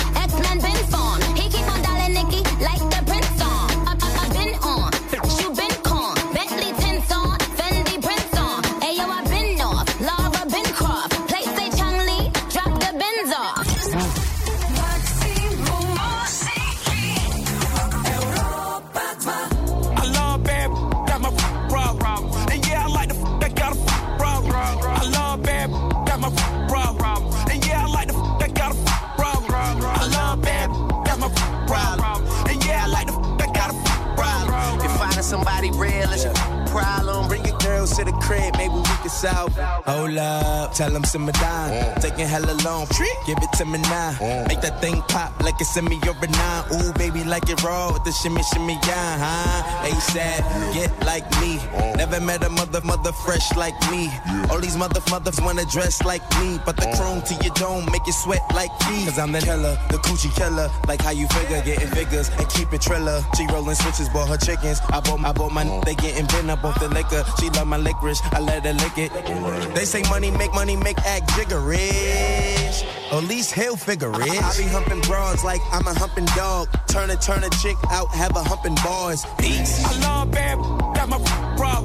south we can solve it. Hold up, tell them simmer down. Oh. Taking hella long, give it to me now. Oh. Make that thing pop like it's in me or a nine. Ooh, baby, like it raw with the shimmy, shimmy, yeah, huh? ASAP, get like me. Oh. Never met a mother, mother fresh like me. All these mother, mothers wanna dress like me. But the chrome to your dome make you sweat like me. Cause I'm the killer, the coochie killer. Like how you figure, getting figures and keep it triller. She rolling switches, bought her chickens. I bought, I bought my, they getting bent up off the liquor. She love my licorice, I let her lick it. They say money make money make act jiggerish. Or at least he'll figure it. I be humping broads like I'm a humping dog. Turn a turn a chick out, have a humping boys. Peace. I love bad, got my raw.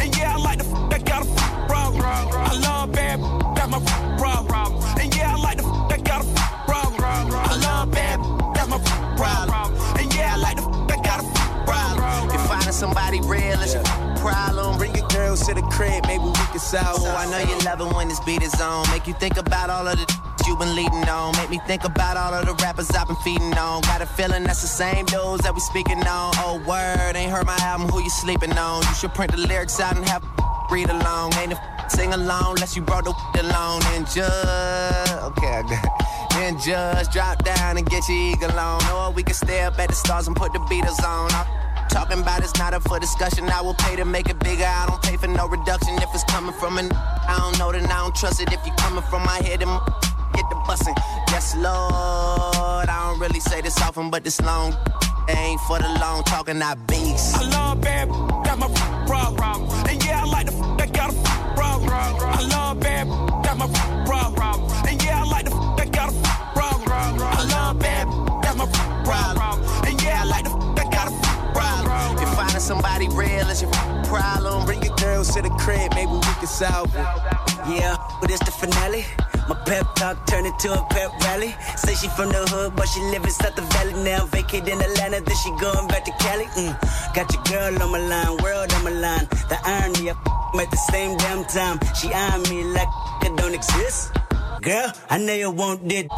And yeah, I like the f- that got a raw. I love bad, got my raw. And yeah, I like the f- that got a raw. I love bad, got my raw. And yeah, I like the f- that got a raw. If finding somebody real is your problem, to the crib, maybe we can it. Oh, I know you love it when this beat is on. Make you think about all of the you been leading on. Make me think about all of the rappers I've been feeding on. Got a feeling that's the same dudes that we speaking on. Oh, word, ain't heard my album, who you sleeping on? You should print the lyrics out and have read along. Ain't a sing along unless you brought the along. And just, okay, I got it. Then just drop down and get your eagle on. Or we can stay up at the stars and put the Beatles on. I'm talking about it's not up for discussion. I will pay to make it bigger. I don't pay for no reduction if it's coming from an. I don't know, then I don't trust it. If you coming from my head, then get the bussin'. Yes, Lord. I don't really say this often, but this long ain't for the long talking. I beast. I love bad, got my raw. And yeah, I like the that got a raw. I love bad, got my raw. And yeah, I like the that got a raw. I love bad, got my raw. And yeah, I like the somebody real is your problem, bring your girls to the crib, maybe we can solve it. Yeah, but it's the finale. My pep talk turned into a pep rally. Say she from the hood, but she live in South the Valley now. Vacate in Atlanta, then she going back to Cali. Mm. Got your girl on my line, world on my line. The irony, I f- at the same damn time. She eyeing me like it don't exist. Girl, I know you want it.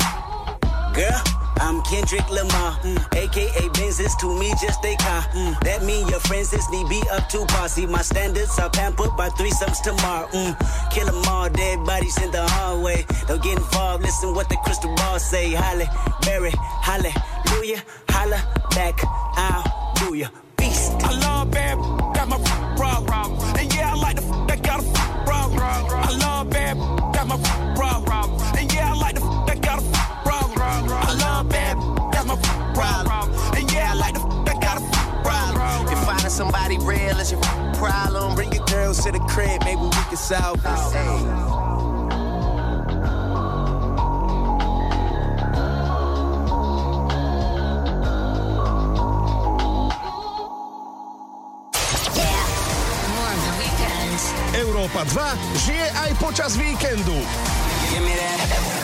Girl, I'm Kendrick Lamar, mm. aka Benzes to me just a car. Mm. That mean your friends is need be up to par. See my standards are pampered by threesomes tomorrow. Mm. Kill 'em all, dead bodies in the hallway. Don't get involved, listen what the crystal ball say. Holly, Berry, hallelujah, holla back, I'll do ya. Beast. I love bad, got my raw. And yeah, I like the f- that got a f- raw. I love bad, got my raw. Finding somebody real is your problem, bring your girls to the crib, maybe we can solve it. More of the weekend. Európa 2 žije aj počas víkendu. Give me that,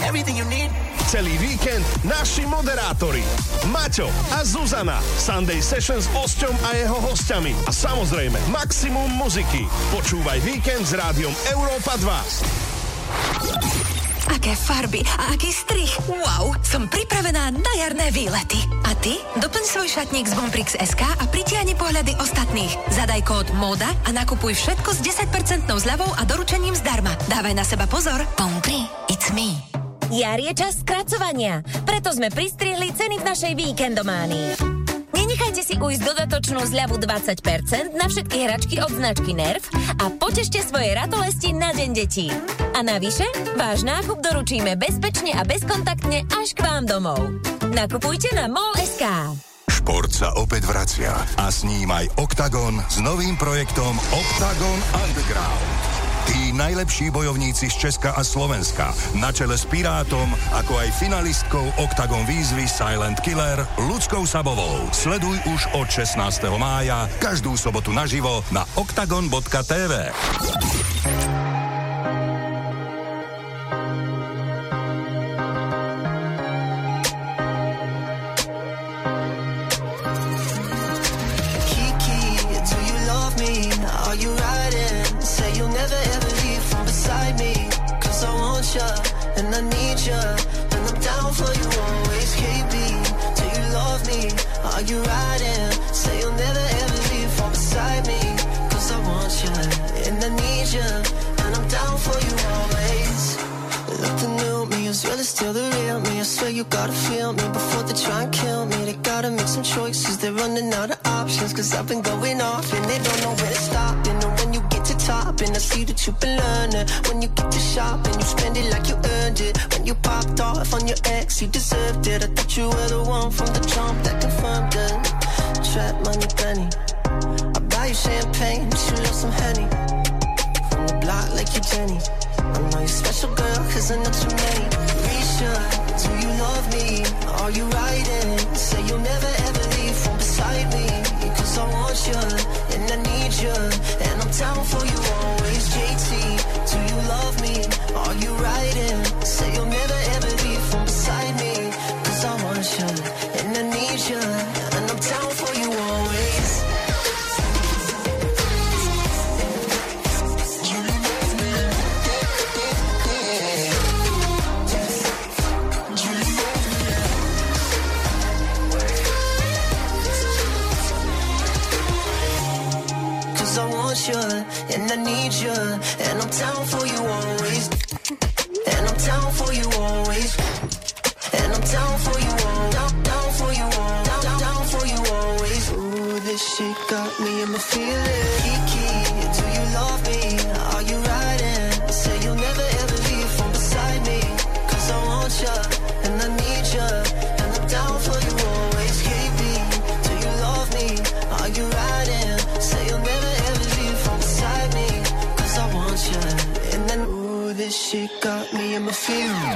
everything you need. Celý víkend naši moderátori. Maťo a Zuzana. Sunday Session s Osťom a jeho hostiami. A samozrejme, maximum muziky. Počúvaj víkend s rádiom Európa 2. Aké farby a aký strich. Wow, som pripravená na jarné výlety. A ty? Doplň svoj šatník z Bomprix SK a pritiahni pohľady ostatných. Zadaj kód MODA a nakupuj všetko s 10% zľavou a doručením zdarma. Dávaj na seba pozor. Bompri, it's me. Jar je čas skracovania, preto sme pristrihli ceny v našej víkendománii. Nenechajte si ujsť dodatočnú zľavu 20% na všetky hračky od značky Nerf a potešte svoje ratolesti na Deň detí. A navyše, váš nákup doručíme bezpečne a bezkontaktne až k vám domov. Nakupujte na MOL.sk. Šport sa opäť vracia a s ním aj Octagon s novým projektom Octagon Underground. Tí najlepší bojovníci z Česka a Slovenska na čele s Pirátom, ako aj finalistkou Octagon výzvy Silent Killer Ľudskou Sabovou. Sleduj už od 16. mája každú sobotu naživo na octagon.tv. ya, and I need ya, and I'm down for you always. KB, do you love me? Are you riding? Say you'll never ever leave from beside me. Cause I want ya, and I need ya, and I'm down for you always. Look the new me as well as still the real me. I swear you gotta feel me before they try and kill me. They gotta make some choices. They're running out of options. Cause I've been going off and they don't know where to stop. And you and I see that you've been learning. When you get shop and you spend it like you earned it. When you popped off on your ex, you deserved it. I thought you were the one from the jump that confirmed it. Trap money, penny. I buy you champagne, but you love some honey. From the block like you Jenny. I know you're special, girl, cause I know too many. Risha, do you love me? Are you riding? Say you'll never ever leave from beside me. I want you, and I need you, and I'm down for you always. JT, do you love me? Are you riding? Need you, and I'm down for you always. And I'm down for you always. And I'm down for you all, down, down for you down, down, down for you always. Ooh, this shit got me in my feelings. Me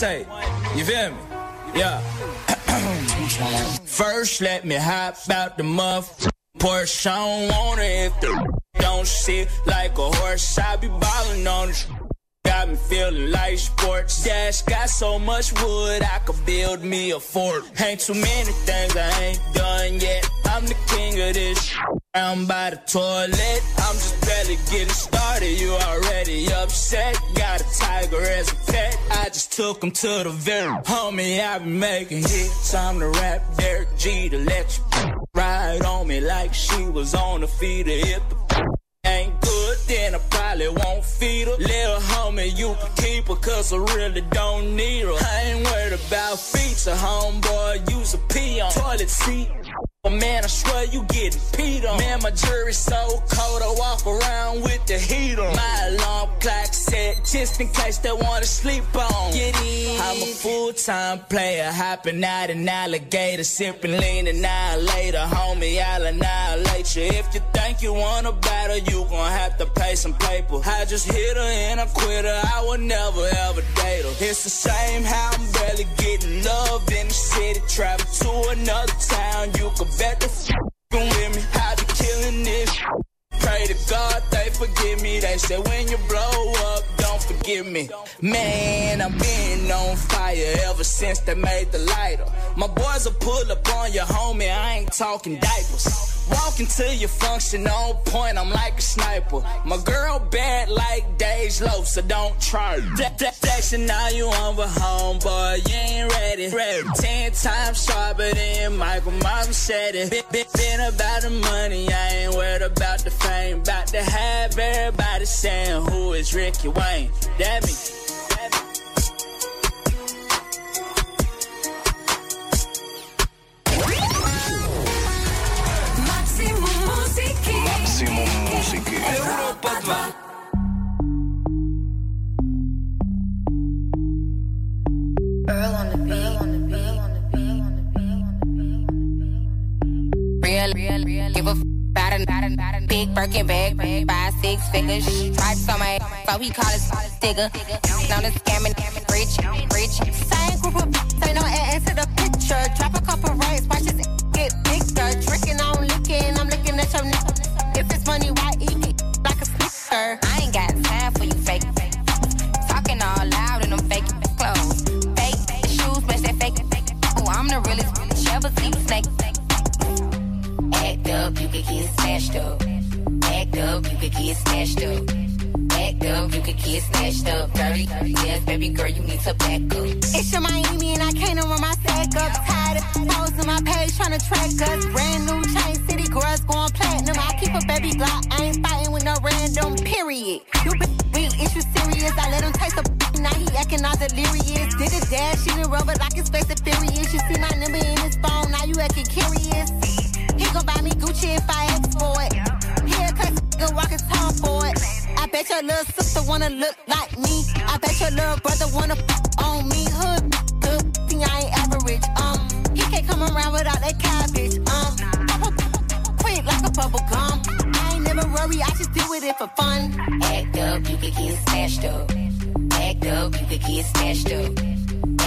say. You feel me? Yeah. First, let me hop out the muff. Porsche, I don't want it if the don't sit like a horse. I be ballin' on this. Got me feeling like sports. Dash got so much wood, I could build me a fort. Ain't too many things I ain't done yet. I'm the king of this. I'm by the toilet. Welcome to the very homie I've been making hits. I'm the rap Derek G to let you ride on me like she was on the feet of hip. Ain't good, then I probably won't feed her. Little homie, you can keep her, cause I really don't need her. I ain't worried about feet, so homeboy, use a pee on toilet seat. In case they wanna sleep on. Get in. I'm a full-time player, hopping out an alligator, sipping lean annihilator. Homie, I'll annihilate you. If you think you wanna battle, you gon' have to pay some paper. I just hit her and I quit her. I would never ever date her. It's the same how I'm barely getting love in the city. Travel to another town, you can bet the f- with me. I be killing this. Pray to God they forgive me. They say when you blow up, don't forgive me. Man, I've been on fire ever since they made the lighter. My boys will pull up on your homie, I ain't talking diapers. Walking to your function on point, I'm like a sniper. My girl bad like Dave's low, so don't try. Flexing now you on with homeboy, you ain't ready. ready. Ten times sharper than Michael Mom said it. Been, been, been about the money, I ain't worried about the fame. About to have everybody saying who is Ricky Wayne. That me. Maximum muziky. Maximum muziky. Európa 2. Earl on the beat. Real, real, real. Give a f about a, about a, about a big Birkin bag, five, six figures. Stripes on my so he call his digger. Known as scamming, rich, rich. Same group of ain't no ass to the picture. Drop a couple rights, watch his get bigger. Drinking on licking, I'm looking at your nigga. If it's money, why eat it like a snicker? I ain't got time for you fake. Talking all loud in them fake clothes. Fake shoes, match that fake. Oh, I'm the realest. Never see snake. Act up, you could get smashed up. Act up, you could get smashed up. Act up, you could get smashed up. Dirty, yes, baby girl, you need to back up. It's your Miami and I can't run my sack up. Tired of on my page trying to track us. Brand new chain city girls going platinum. I keep a baby block. I ain't fighting with no random period. You been real issue serious. I let him taste a now he acting all delirious. Did a dash in the rubber like his face is furious. You see my number in his phone. Now you acting curious. Gon' buy me Gucci if I ask for it. He a cuss nigga walk his tongue for it. I bet your little sister wanna look like me. I bet your little brother wanna f- on me. Hood good, thing I ain't average. Um, he can't come around without that cabbage. Um, quick like a bubble gum. I ain't never worry, I just do it for fun. Act up, you could get smashed up. Act up, you could get smashed up.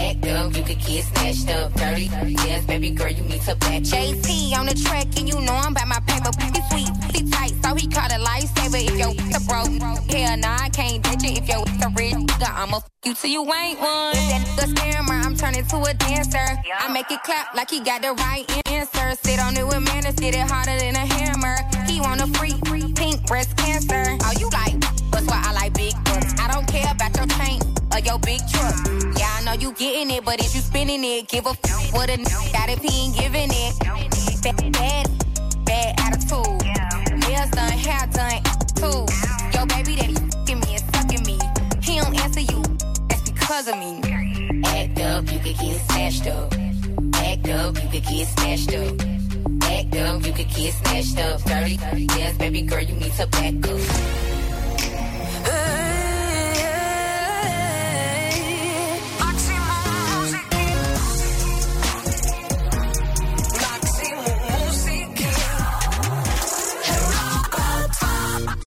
Act up, you could get snatched up. Dirty, yes, baby girl, you need to back. JT on the track, and you know I'm about my paper. Pretty sweet, pretty tight, so he caught a lifesaver. If your a broke, hell nah, I can't ditch it. If your a rich, nigga, I'ma f you till you ain't one. If that nigga scammer, I'm turning to a dancer. I make it clap like he got the right answer. Sit on it with manners, get it harder than a hammer. He want a free, free pink breast cancer. Oh, you like, that's why I like big butts. I don't care about your chain or your big truck. Yeah, I know you getting it, but if you spinning it, give a f what a n got if he ain't giving it. Bad, bad, bad attitude. Nails done, hair done, too. Yo, baby, that fucking me and sucking me. He don't answer you, that's because of me. Act up, you could get smashed up. Act up, you could get smashed up. Act up, you could get snatched up. Dirty, yes, baby girl, you need to back up.